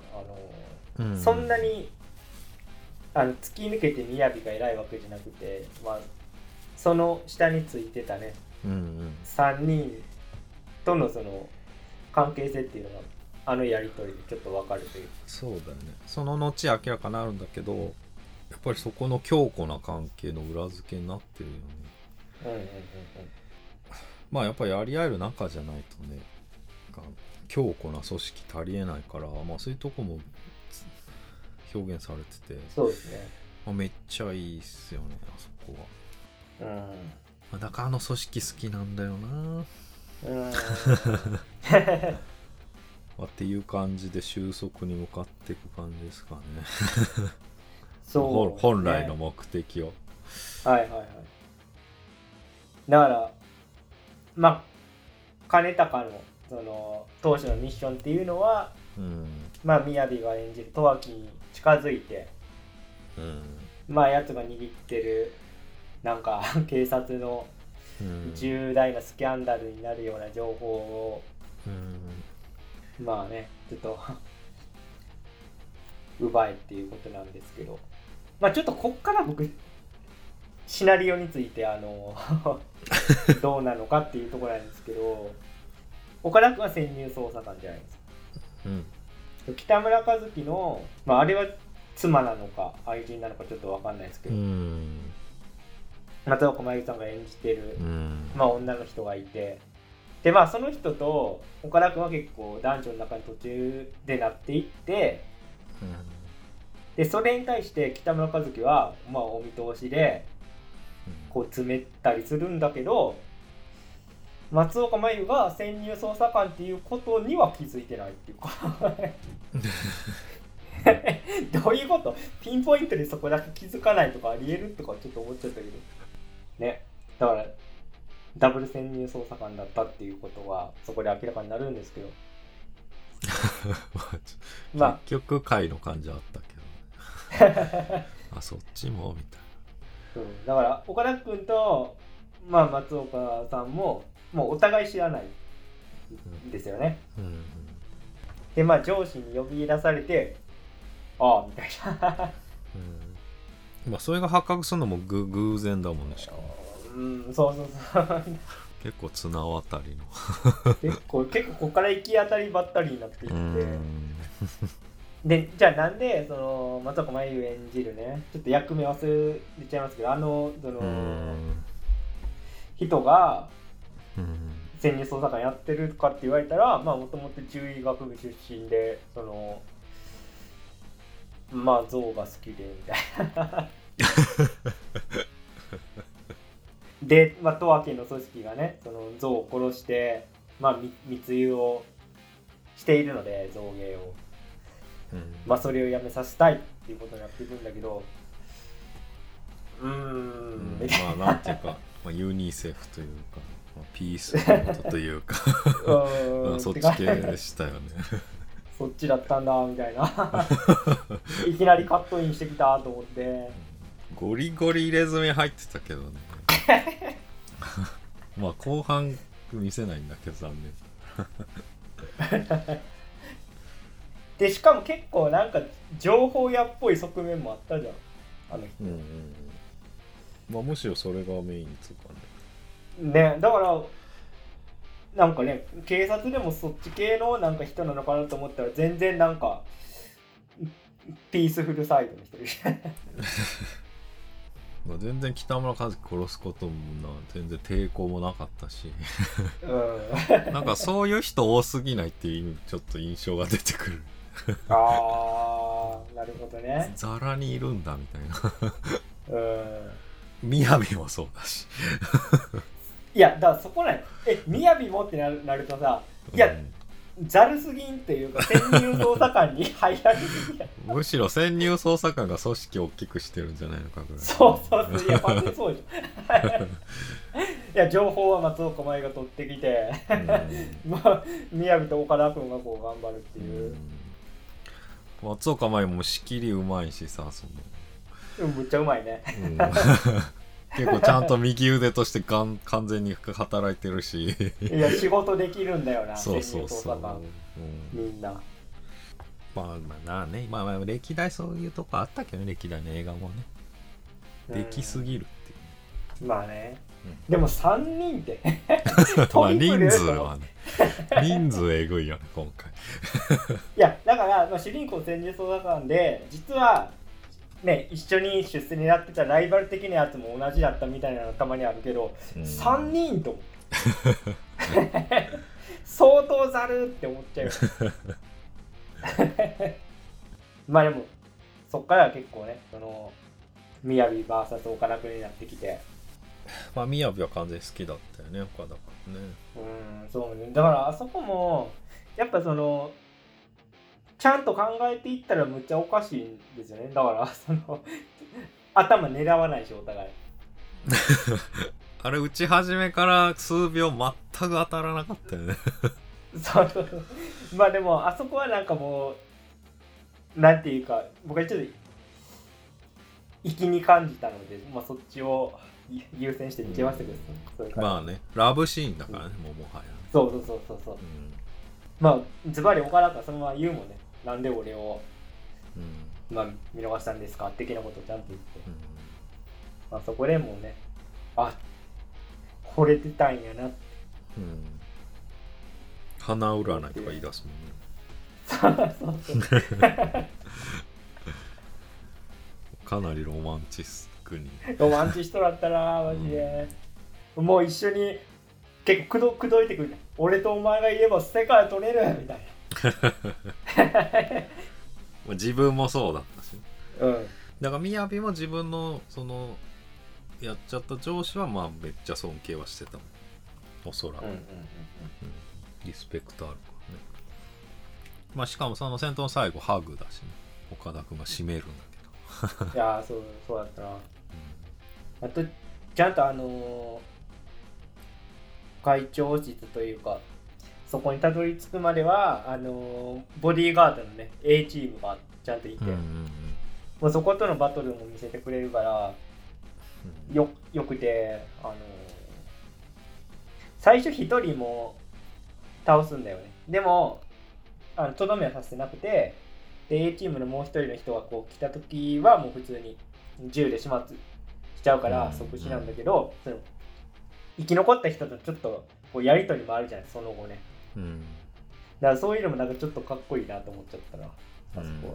あの、
うん。
そんなにあの突き抜けてみやびが偉いわけじゃなくて、まあ、その下についてたね。
うんうん。
3人とのその関係性っていうのがあのやり取りでちょっと分かるという。
そうだよね。その後明らかになるんだけどやっぱりそこの強固な関係の裏付けになってるよね。
うんうんうん
まあやっぱりやり合える仲じゃないとね強固な組織足りえないから、まあ、そういうとこもつ表現されてて、
そうですね。
まあ、めっちゃいいっすよねあそこは、
うん。
まあ、だからあの組織好きなんだよな、
うん。
まあ、っていう感じで収束に向かっていく感じですかね。
そう、
ほ本来の目的を。
はいはいはい。だからまあ金高のその当初のミッションっていうのは
うん。
まあ雅が演じる十秋に近づいて
うん。
まあやつが握ってるなんか <laughs> 警察の
うん。
重大なスキャンダルになるような情報を
うん。
まあねちょっと <laughs> 奪えっていうことなんですけど。まあちょっとこっから僕シナリオについてあの <laughs> どうなのかっていうところなんですけど岡田君は潜入捜査官じゃないですか。
うん
北村和樹の、まあ、あれは妻なのか愛人なのかちょっと分かんないですけ
う
ど、
ん。
松岡真優さんが演じてる
うん。
まあ、女の人がいて。でまあその人と岡田君は結構男女の中に途中でなっていって。でそれに対して北村和樹はまあお見通しでこう詰めたりするんだけど松岡真優が潜入捜査官っていうことには気づいてないっていうか。<laughs> どういうこと？ピンポイントでそこだけ気づかないとかありえるとかちょっと思っちゃったけど。ね。だからダブル潜入捜査官だったっていうことはそこで明らかになるんですけど。<laughs> まあ。
結局回の感じあったけど <laughs> あそっちもみたい
う。ん、だから岡田君と、まあ、松岡さんももうお互い知らないんですよね。
なうん。
でまあ上司に呼び出されてああみたいな。
うん。まあそれが発覚するのもぐ偶然だもんねしかも。
うんそうそうそう。
結構綱渡りの。
結構結構ここから行き当たりばったりになっていって、
うん。
でじゃあなんでその松岡真優演じるね。ちょっと役名忘れちゃいますけどあのその、
うん。
人が
うん
潜入捜査官やってるかって言われたらまあもともと獣医学部出身でそのまあ象が好きでみたいな。<laughs> でまあ十和家の組織がねその象を殺してまあみ密輸をしているので象芸を。
うん。
まあそれをやめさせたいっていうことになっていくんだけどうーんみたい
まあなんていうか、まあ、ユニセフというか、まあ、ピースというか。
なう <laughs>
そっち系でしたよね。<laughs>
そっちだったんだみたいな。<laughs> いきなりカットインしてきたと思って。
ゴリゴリ入れ墨入ってたけどね。まあ後半見せないんだけど残念。
でしかも結構なんか情報屋っぽい側面もあったじゃん。あの人。
うんうんうん。まあむしろそれがメインつうかね
ねだからなんかね警察でもそっち系のなんか人なのかなと思ったら全然なんかピースフルサイドの人でした <laughs>
まあ、全然北村和樹殺すこともな全然抵抗もなかったし。
うん。
なんかそういう人多すぎないっていうちょっと印象が出てくる。
ああなるほどね。
ザラにいるんだみたいな。
うん。
みやびもそうだし
いやだからそこなみや。びもってなるなるとさいや
うん
ざるすぎんっていうか潜入捜査官に入られすぎや
むしろ潜入捜査官が組織を大きくしてるんじゃないのかぐらい
そうそうそう。いや完全にそうじゃんいや情報は松岡茉優が取ってきて。<laughs> まあ宮城と岡田君がこう頑張るって
う。ん。
いう、
松岡茉優も仕切りうまいしさその。
うん、むっちゃうまいね。
うん結構ちゃんと右腕としてがん完全に働いてるし。
いや仕事できるんだよな
そうそう
潜
そう、うん、
みんな。
まあまあねまあまあ歴代そういうとこあったけどね歴代の映画もね。できすぎるっていう
うんまあね、
うん。
でも3人って <laughs>
まあ人
ル
数はね。人数えぐいよね今回。
いやだから、まあ、主人公潜入捜査官で実はね一緒に出世狙ってたライバル的なやつも同じだったみたいなのたまにあるけど、
うん。
3人と。<laughs> 相当ざるって思っちゃうよ。<laughs> まあでもそっからは結構ねその雅 VS 岡田君になってきて。
まあみやびは完全に好きだったよね岡田君ね。
うんそうね。だからあそこもやっぱそのちゃんと考えていったらむっちゃおかしいんですよね。だから <laughs> その頭狙わないしお互い。<laughs>
あれ打ち始めから数秒全く当たらなかったよね。<laughs>
そう。そうそうまあでもあそこはなんかもうなんていうか僕はちょっと粋に感じたので、まあ、そっちを優先して見てましたけど、そういう感じ。
まあねラブシーンだからねもうもはや、
そうそうそうそうそう。
う
まあズバリ岡田がそのまま言うもんねなんで俺を、
んうん。
まあ、見逃したんですか？的なことをちゃんと言って、
うん。
まあ、そこでもうねあ惚れてたんやなって。
うん。花占いとか言い出すもんね。
そうそう
かなりロマンチスクに。
ロマンチストだったなマジで、もう一緒に結構くどくどいてくる。俺とお前がいれば世界取れるみたい
まあ自分もそうだったし。
なうん。
だからみやびも自分のそのやっちゃった上司はまあめっちゃ尊敬はしてたもん。おそらく、
うんうん
うんリスペクトあるからね。まあしかもその戦闘の最後ハグだしね。岡田君が締めるんだけど、
う <laughs> んいやーそうそうだったな。あとちゃんとあのー会長室というかそこにたどり着くまではあのーボディーガードのね A チームがちゃんといて、
うんうんうん。
もうそことのバトルも見せてくれるから
うん。
よよくてあのー最初一人も倒すんだよね。でもあのとどめはさせてなくてで A チームのもう一人の人がこう来た時はもう普通に銃で始末しちゃうから
うん
即死なんだけど、その生き残った人とちょっとこうやり取りもあるじゃないその後ね
うん。
だからそういうのもなんかちょっとかっこいいなと思っちゃったな。あそこは、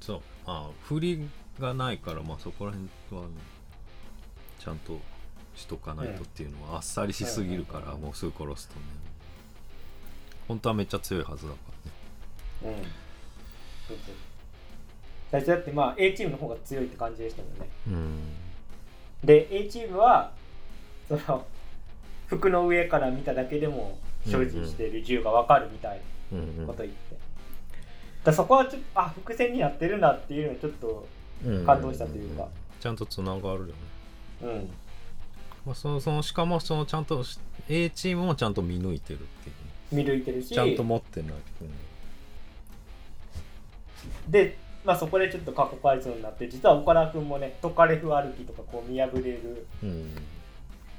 そう。まあ振りがないからまあそこら辺はねちゃんとしとかないとっていうのはあっさりしすぎるから
うん。
もうすぐ殺すとね。本当はめっちゃ強いはずだからね。
うん。そうそう。最初だってまあ A チームの方が強いって感じでしたもんね。
うん。
で A チームはその服の上から見ただけでも所持している銃が分かるみたい
うん
なこと言って、だからそこはちょっとあ伏線になってるんだっていうのにちょっと
うん。
感動したというか。
ちゃんとつながるよね、
うん。
まあ、そのそのしかもそのちゃんと A チームもちゃんと見抜いてるっていうね。
見抜いてるし。
ちゃんと持ってない、
で、まあ、そこでちょっと過去回想になって実は岡田君もねトカレフ歩きとかこう見破れる
うんうん。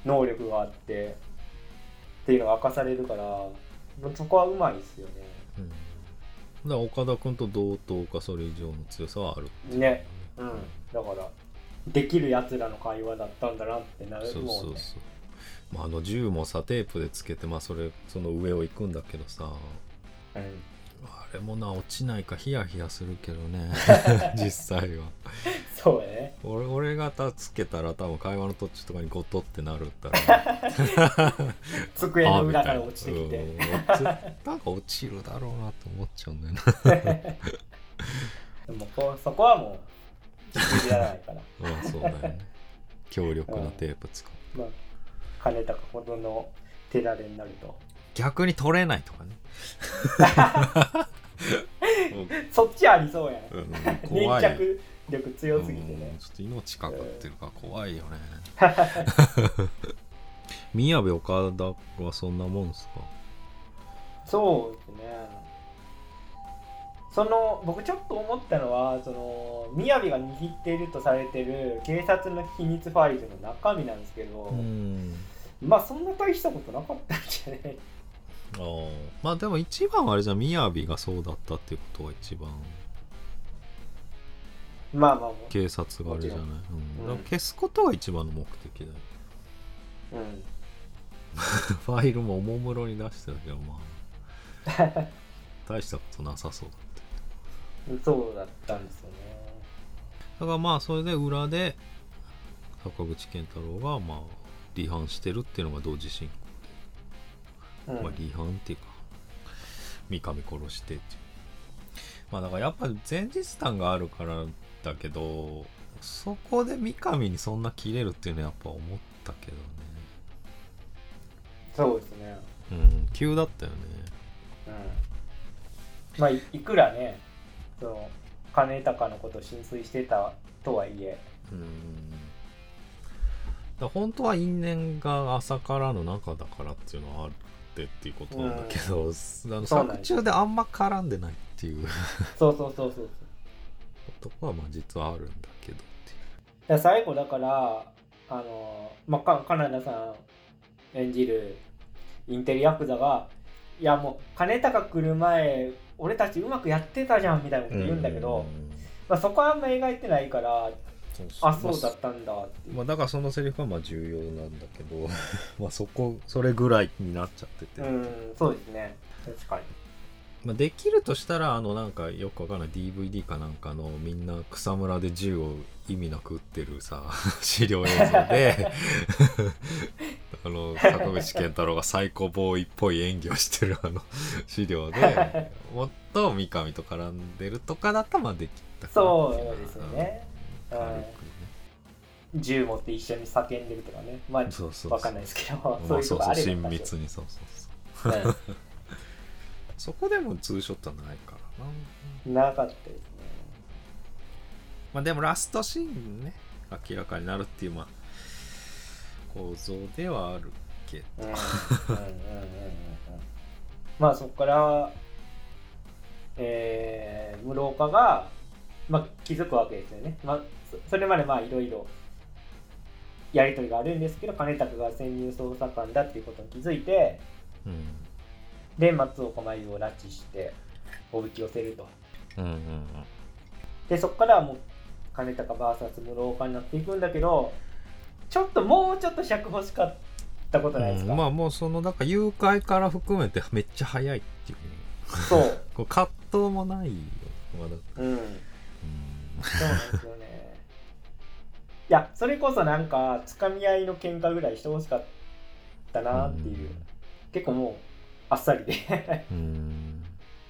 能力があってっていうのが明かされるからそこはうまいですよね。
うん、だから岡田君と同等かそれ以上の強さはある
ね。うん。だからできるやつらの会話だったんだなってなる。
そうそうう。そう、まあ、あの銃もさテープでつけてまあそれその上を行くんだけどさ。
うん。
あれもな落ちないかヒヤヒヤするけどね。<laughs> 実際は。
そうやね。
俺俺がたつけたら多分会話の途中とかにゴトってなるったら。<laughs>
机の裏から落ちてきて。<laughs>
なんか落ちるだろうなと思っちゃうんだよな。
でもこうそこはもうやらないから。
まあそうだよね。強力なテープ使う。
まあ金高ほどの手だれになると。
逆に取れないとかね
そっちありそうやん
うん
粘
怖い。
着力強すぎて
うん
ね
ちょっと命かかってるから怖いよね。<laughs> 宮部岡田はそんなもんすか？
そうですね。その僕ちょっと思ったのはその宮部が握っているとされてる警察の秘密ファイルの中身なんですけど、
うん。
まあそんな大したことなかったんじゃない？
あーまあでも一番あれじゃん雅がそうだったっていうことが一番。
まあまあも
警察があれじゃない、うん。
ん。
だから消すことが一番の目的だよ。
う、うん、<laughs>
ファイルもおもむろに出してたけどまあ。<laughs> 大したことなさそうだった。
そうだったんですよね。
だからまあそれで裏で坂口健太郎がまあ離反してるっていうのが同時進行
うん。
まあ、離反っていうか三上殺してっていう。まあだからやっぱ前日談があるからだけどそこで三上にそんな切れるっていうのはやっぱ思ったけどね。
そうですね。
うん急だったよね。
うん。まあいいくらねその金高のことを浸水してたとはいえ。
うん。だ本当は因縁が朝からの中だからっていうのはあってっていうことなんだけど、
うなん
作
です。
中であんま絡んでないっていう。
そうそうそうそう。
とこはまあ実はあるんだけどっていう。
で最後だからあの、まあ、かカナダさん演じるインテリヤクザがいやもう金高来る前俺たちうまくやってたじゃんみたいなこと言うんだけど、まあ、そこはあんま描いてないからあそうだったんだっていう。
まあ、だからそのセリフはまあ重要なんだけど <laughs> まあそこそれぐらいになっちゃってて、
うんそうですね。確かに。
まあ、できるとしたらあのなんかよくわかんない。DVD かなんかのみんな草むらで銃を意味なく撃ってるさ <laughs> 資料映像で <laughs> あの坂口健太郎がサイコボーイっぽい演技をしてるあの資料でもっと三上と絡んでるとかだったらまあできたかな
そうですよね。
うん
銃持って一緒に叫んでるとかね。まあ
そうそうそう。
わかんないですけど
ま <laughs>
そういうとこ
あそうそう
あれば
親密に。そうそうそう。
うん
そこでもツーショットはないからな。
なかったですね。
まあでもラストシーンね明らかになるっていうまあ構造ではあるけど。<laughs>
まあそこからえー、室岡が、まあ、気づくわけですよね、まあ、そそれまでまあいろいろやり取りがあるんですけど金拓が潜入捜査官だっていうことに気づいて
うん。
で松岡真優を拉致しておびき寄せると。
うんうん
でそこからはもう金高 VS 室岡になっていくんだけどちょっともうちょっと尺欲しかったことないですか、
うん。まあもうそのだから誘拐から含めてめっちゃ早いっていうね。
そう。<laughs>
葛藤もないよまだ
うん。
うん。
そうなんですよね。いや、それこそなんか、つかみ合いの喧嘩ぐらいしてほしかったなっていう。結構もう、あっさりで。
うん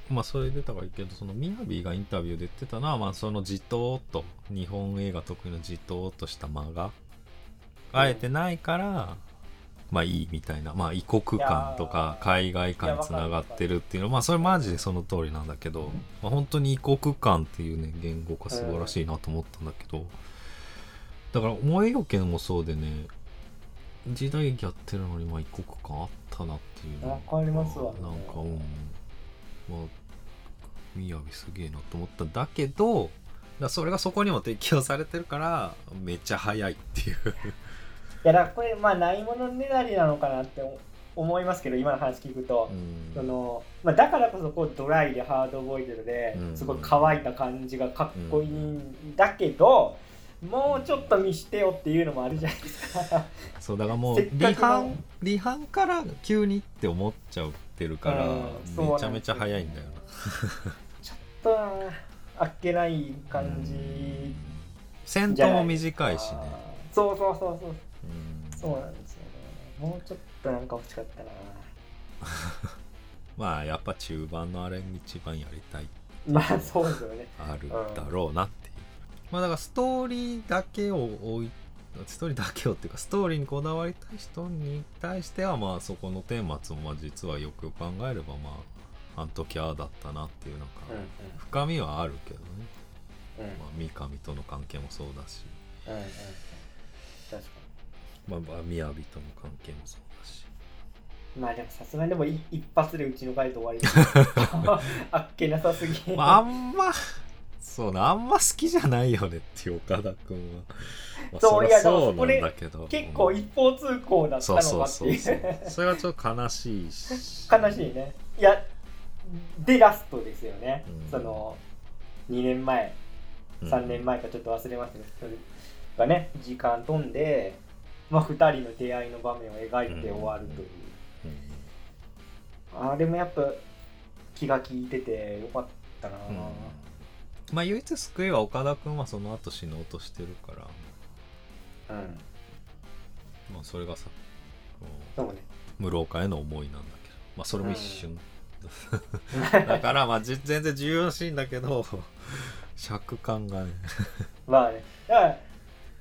まあそれでだからいいけどそのみやびがインタビューで言ってたのはまあそのじとーっと日本映画得意のじとーっとした間があえてないからまあいいみたいなまあ異国感とか海外感につながってるっていうのまあそれマジでその通りなんだけど、まあ、本当に異国感っていうね言語化素晴らしいなと思ったんだけどだから思いよけもそうでね時代劇やってるのにまあ異国感あったなっていう。の
わかりますわ。ね
なんかうん。まあみやびすげえなと思ったんだけどだそれがそこにも適用されてるからめっちゃ早いっていう。<laughs>
いや、だこれ、まあ、ないものねだりなのかなって思いますけど、今の話聞くと。
うん。
そのまあ、だからこそこうドライでハードボイルドで
うん。
すごい乾いた感じがかっこいいんだけど、もうちょっと見してよっていうのもあるじゃないですか。
そうだからもう離反離反から急にって思っちゃってるからめちゃめちゃ早いんだよな。
ちょっとなあっけない感じ。
戦闘も短いしね。
そうそうそうそう。
うん。
そうなんですよね。もうちょっとなんか欲しかったな。<laughs>
まあやっぱ中盤のあれ一番やりたい
まあそうですよね。
あるだろうなってまあだからストーリーだけを置いストーリーだけをっていうかストーリーにこだわりたい人に対してはまあそこの顛末もまあ実はよく考えればまああの時ああだったなっていうなんか
うん
深みはあるけどね、
うん。うん
まあ、三上との関係もそうだし、
うんうん確か
まあ、まあ雅との関係もそうだし。
にまあでもさすがにでもい一発でうちの回と終わり。<laughs> あっけなさすぎ。
まあ、あんま、そうな、あんま好きじゃないよねっていう岡田君は。<laughs>
そういや
そうだけど。
結構一方通行だったのかっていう
それはちょっと悲しいし。
悲しいね。いやでラストですよね、
うん。
その2年前
うん。
3年前かちょっと忘れましたけど、それがね時間飛んで、まあ、2人の出会いの場面を描いて終わるという、
うん。
あれもやっぱ気が利いててよかったな、
うんまあ唯一救いは岡田君はその後死のうとしてるから、
うん。
まあそれがさ、こ
そうね。
う室岡への思いなんだけど、まあそれも一瞬。だからまあじ <laughs> 全然重要シーンだけど、<laughs> 尺感がね。<laughs>
まあね。だから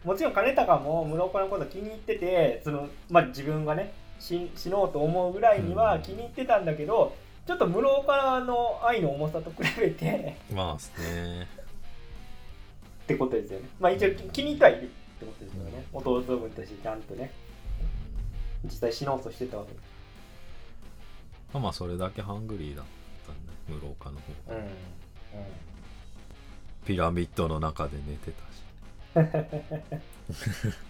もちろん金高も室岡のこと気に入っててその、まあ、自分がね死死のうと思うぐらいには気に入ってたんだけど、ちょっと室岡の愛の重さと比べて
まあね。<laughs>
ってことですよね。まあ一応気気に入ってはいるってことですよね、弟分としてちゃんとね。実際死のうとしてたわけ。です
まあまあそれだけハングリーだったんだ。室岡の方が。
うん、
ピラミッドの中で寝てたし <laughs>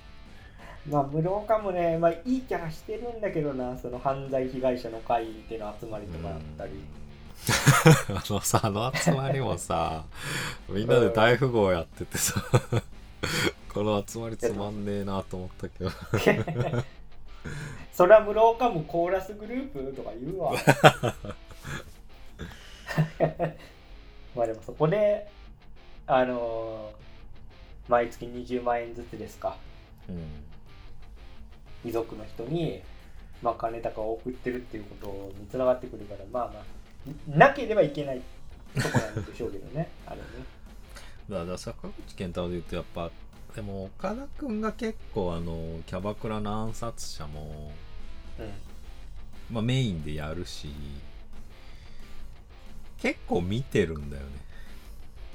まあ室岡もね、まあ、いいキャラしてるんだけどな。その犯罪被害者の会での集まりとかだったり、<laughs>
あのさあの集まりもさ <laughs> みんなで大富豪やっててさこの集まりつまんねえなと思ったけど。<laughs>
それは室岡もコーラスグループとか言うわ。まあでもそこであのー毎月20万円ずつですか。
うん
遺族の人に、まあ、金高を送ってるっていうことにつながってくるからまあまあなければいけないとこなんでしょうけどね <laughs> あれね。
だから坂口健太郎で言うとやっぱでも岡田君が結構あのキャバクラの暗殺者も、
うん。
まあ、メインでやるし結構見てるんだよね。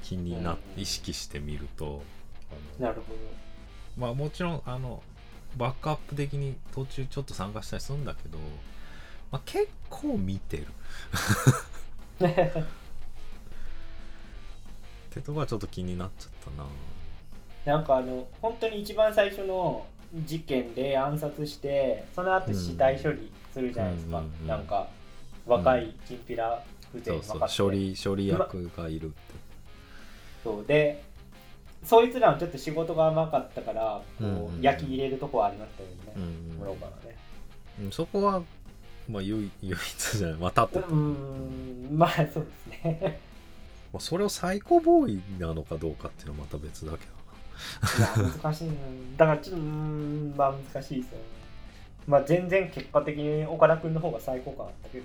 気になっ
うん。
意識してみると。
なるほ
まあもちろんあのバックアップ的に途中ちょっと参加したりするんだけど、まあ、結構見てる。
ど <laughs>
ってとこはちょっと気になっちゃったな。
なんかあの本当に一番最初の事件で暗殺してその後死体処理するじゃないですか、
うんうんうん
なんか若いチンピラ風情
そうそう。処理処理役がいるって。
そう。でそいつらのちょっと仕事が甘かったからこう、
うんうんうん。
焼き入れるとこはありましたよね、
うん
室岡のね。
うんそこはまあ唯 <laughs> 唯一じゃないまたって
うーんまあそうですね。<laughs>
まあそれをサイコボーイなのかどうかっていうのはまた別だけど
いや難しい。なだからちょっとうーんまあ難しいですよね。まあ全然結果的に岡田君の方が最高感あったけど。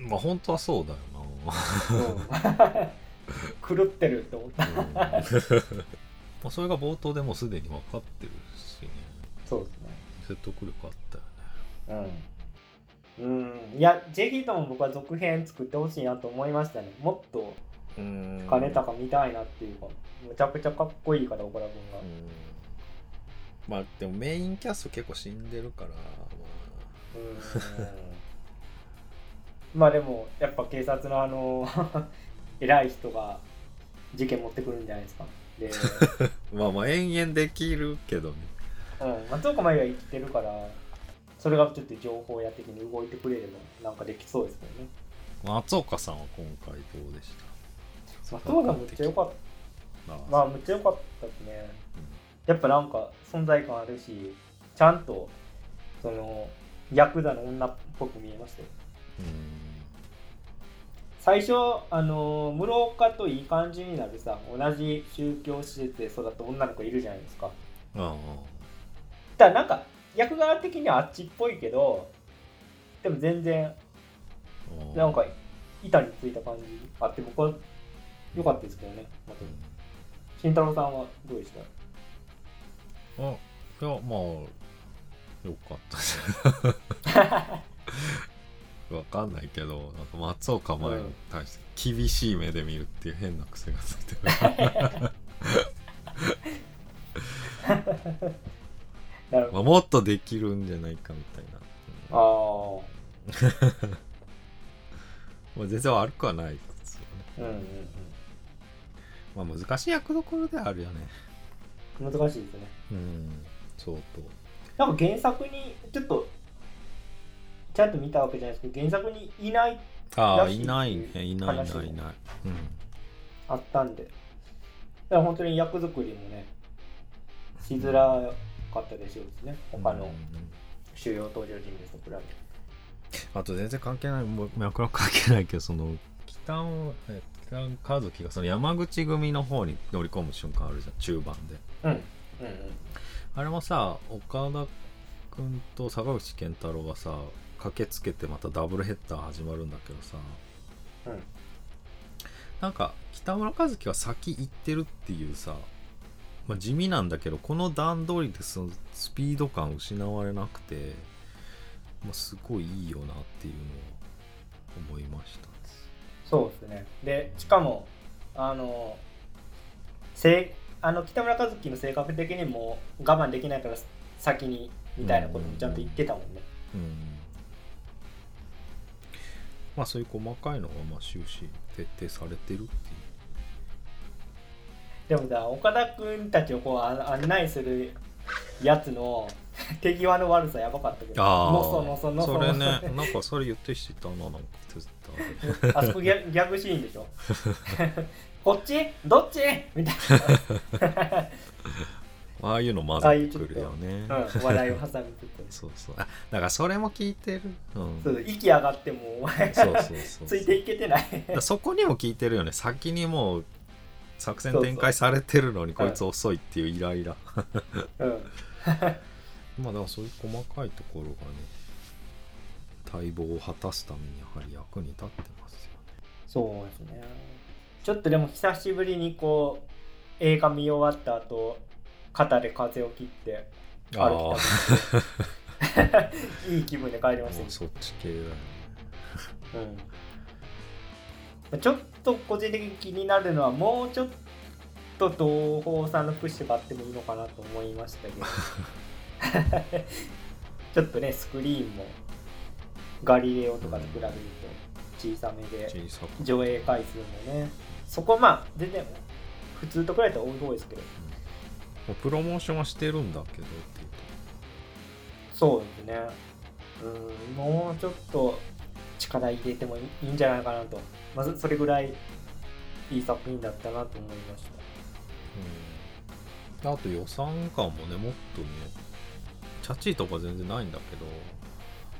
なまあ本当はそうだよ
う。ん <laughs> <laughs> 狂ってるって思った。
な、うん。まあそれが冒頭でもうすでに分かってるしね。
そうですね。
説得力あったよね。
うん、うん、いやぜひとも僕は続編作ってほしいなと思いましたね。もっと
うん。
金高見たいなっていうかむちゃくちゃかっこいいから岡田君が、
うん。まあでもメインキャスト結構死んでるから、
うん。まあでもやっぱ警察のあの偉い人が事件持ってくるんじゃないですか。で、
まあ、まあまあ延々できるけどね。
うん、松岡茉優は生きてるからそれがちょっと情報屋的に動いてくれればなんかできそうですけどね。
松岡さんは今回どうでした？
松岡むっちゃ良かった。
あ
まあむっちゃ良かったですね。やっぱなんか存在感あるしちゃんとそのヤクザの女っぽく見えましたよ。
うん
最初あの室岡といい感じになるさ同じ宗教施設で育った女の子いるじゃないですか。
あ
ただなんか役柄的にはあっちっぽいけどでも全然
あ
なんか板についた感じあって僕は良かったですけどね。また慎太郎さんはどうでした？
あいやまあよかったです <laughs> わかんないけどなんか松岡茉優に対して厳しい目で見るっていう変な癖がついてる、まあ、もっとできるんじゃないかみたいな、
ど <laughs>
まあ、全然悪くはないですよね。
ああうんうん。
まあ難しい役どころではあるよね。
うん難しいですね。
うん相当。
なんか原作にちょっとちゃんと見たわけじゃないですけど原作にいない
ああ
らしい
いないねいないいないいない。うん。
あったんで。だから本当に役作りもねしづらかったでしょうですね。他の
うん。
主要登場人物と比べて。
あと全然関係ない。もう脈絡関係ないけどその北尾え北尾和樹がその山口組の方に乗り込む瞬間あるじゃん。中盤で。
うん。うんうん。
あれもさ岡田君と坂口健太郎がさ駆けつけてまたダブルヘッダー始まるんだけどさ。
うん。
なんか北村和樹が先行ってるっていうさ、まあ、地味なんだけどこの段取りでそのスピード感失われなくて、まあ、すごいいいよなっていうのを思いました。
そうですね。でしかもあのせあの北村和樹の性格的にもう我慢できないから先にみたいなこともちゃんと言ってたもんね。
うんまあそういう細かいのがまあ終始徹底されてるっていう。
でもさ岡田君たちをこうあ案内するやつの <laughs> 手際の悪さやばかったけど
ああ
のそのその。
それね
の
なんかそれ言ってる人いたななんかツイッターで
あそこギャギャグシーンでしょ？<laughs> こっち？どっち？みたい <laughs>
ああいうの混ぜてくるよね。
な、うん、笑いを挟みつつ。
そうそう。あだからそれも聞いてる？うん。
そう息上がってもお前
そうそうそう。
ついていけてない。
そこにも聞いてるよね。先にもう作戦展開されてるのにこいつ遅いっていうイライラ。
うん。<laughs>
まあだからそういう細かいところがね待望を果たすためにやはり役に立ってますよね。
そうですね。ちょっとでも久しぶりにこう映画見終わった後肩で風を切って
あ
歩きたい <laughs> いい気分で帰りま
あ
した。
そっち系だよね。
うん、ちょっと個人的に気になるのはもうちょっと東宝さんのプッシュがあってもいいのかなと思いましたけど。<laughs> ちょっとねスクリーンもガリレオとかと比べると小さめで。上映回数もね。そこまあ全然普通と比べたら多い方ですけど
プロモーションはしてるんだけど。っていう
そうですね。うんもうちょっと力入れてもいいんじゃないかなと。まずそれぐらいいい作品だったなと思いました。
と、うん、あと予算感もねもっとねチャチーとか全然ないんだけど、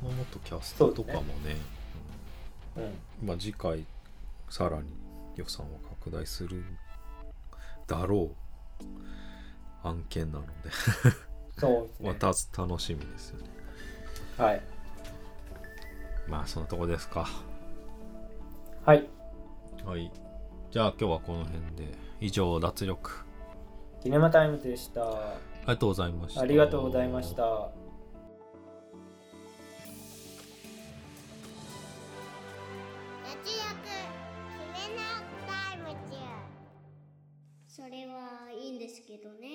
まあ、もっとキャストとかもね。
うん。
うん。まあ次回さらに予算を拡大するだろう案件なので。
そうですね。
また楽しみですよね。
はい。
まあそのとこですか。
はい。
はい。じゃあ今日はこの辺で。以上脱力。
キネマタイムズでした。
ありがとうございました。
ありがとうございました。
脱力決めなタイムズそれはいいんですけどね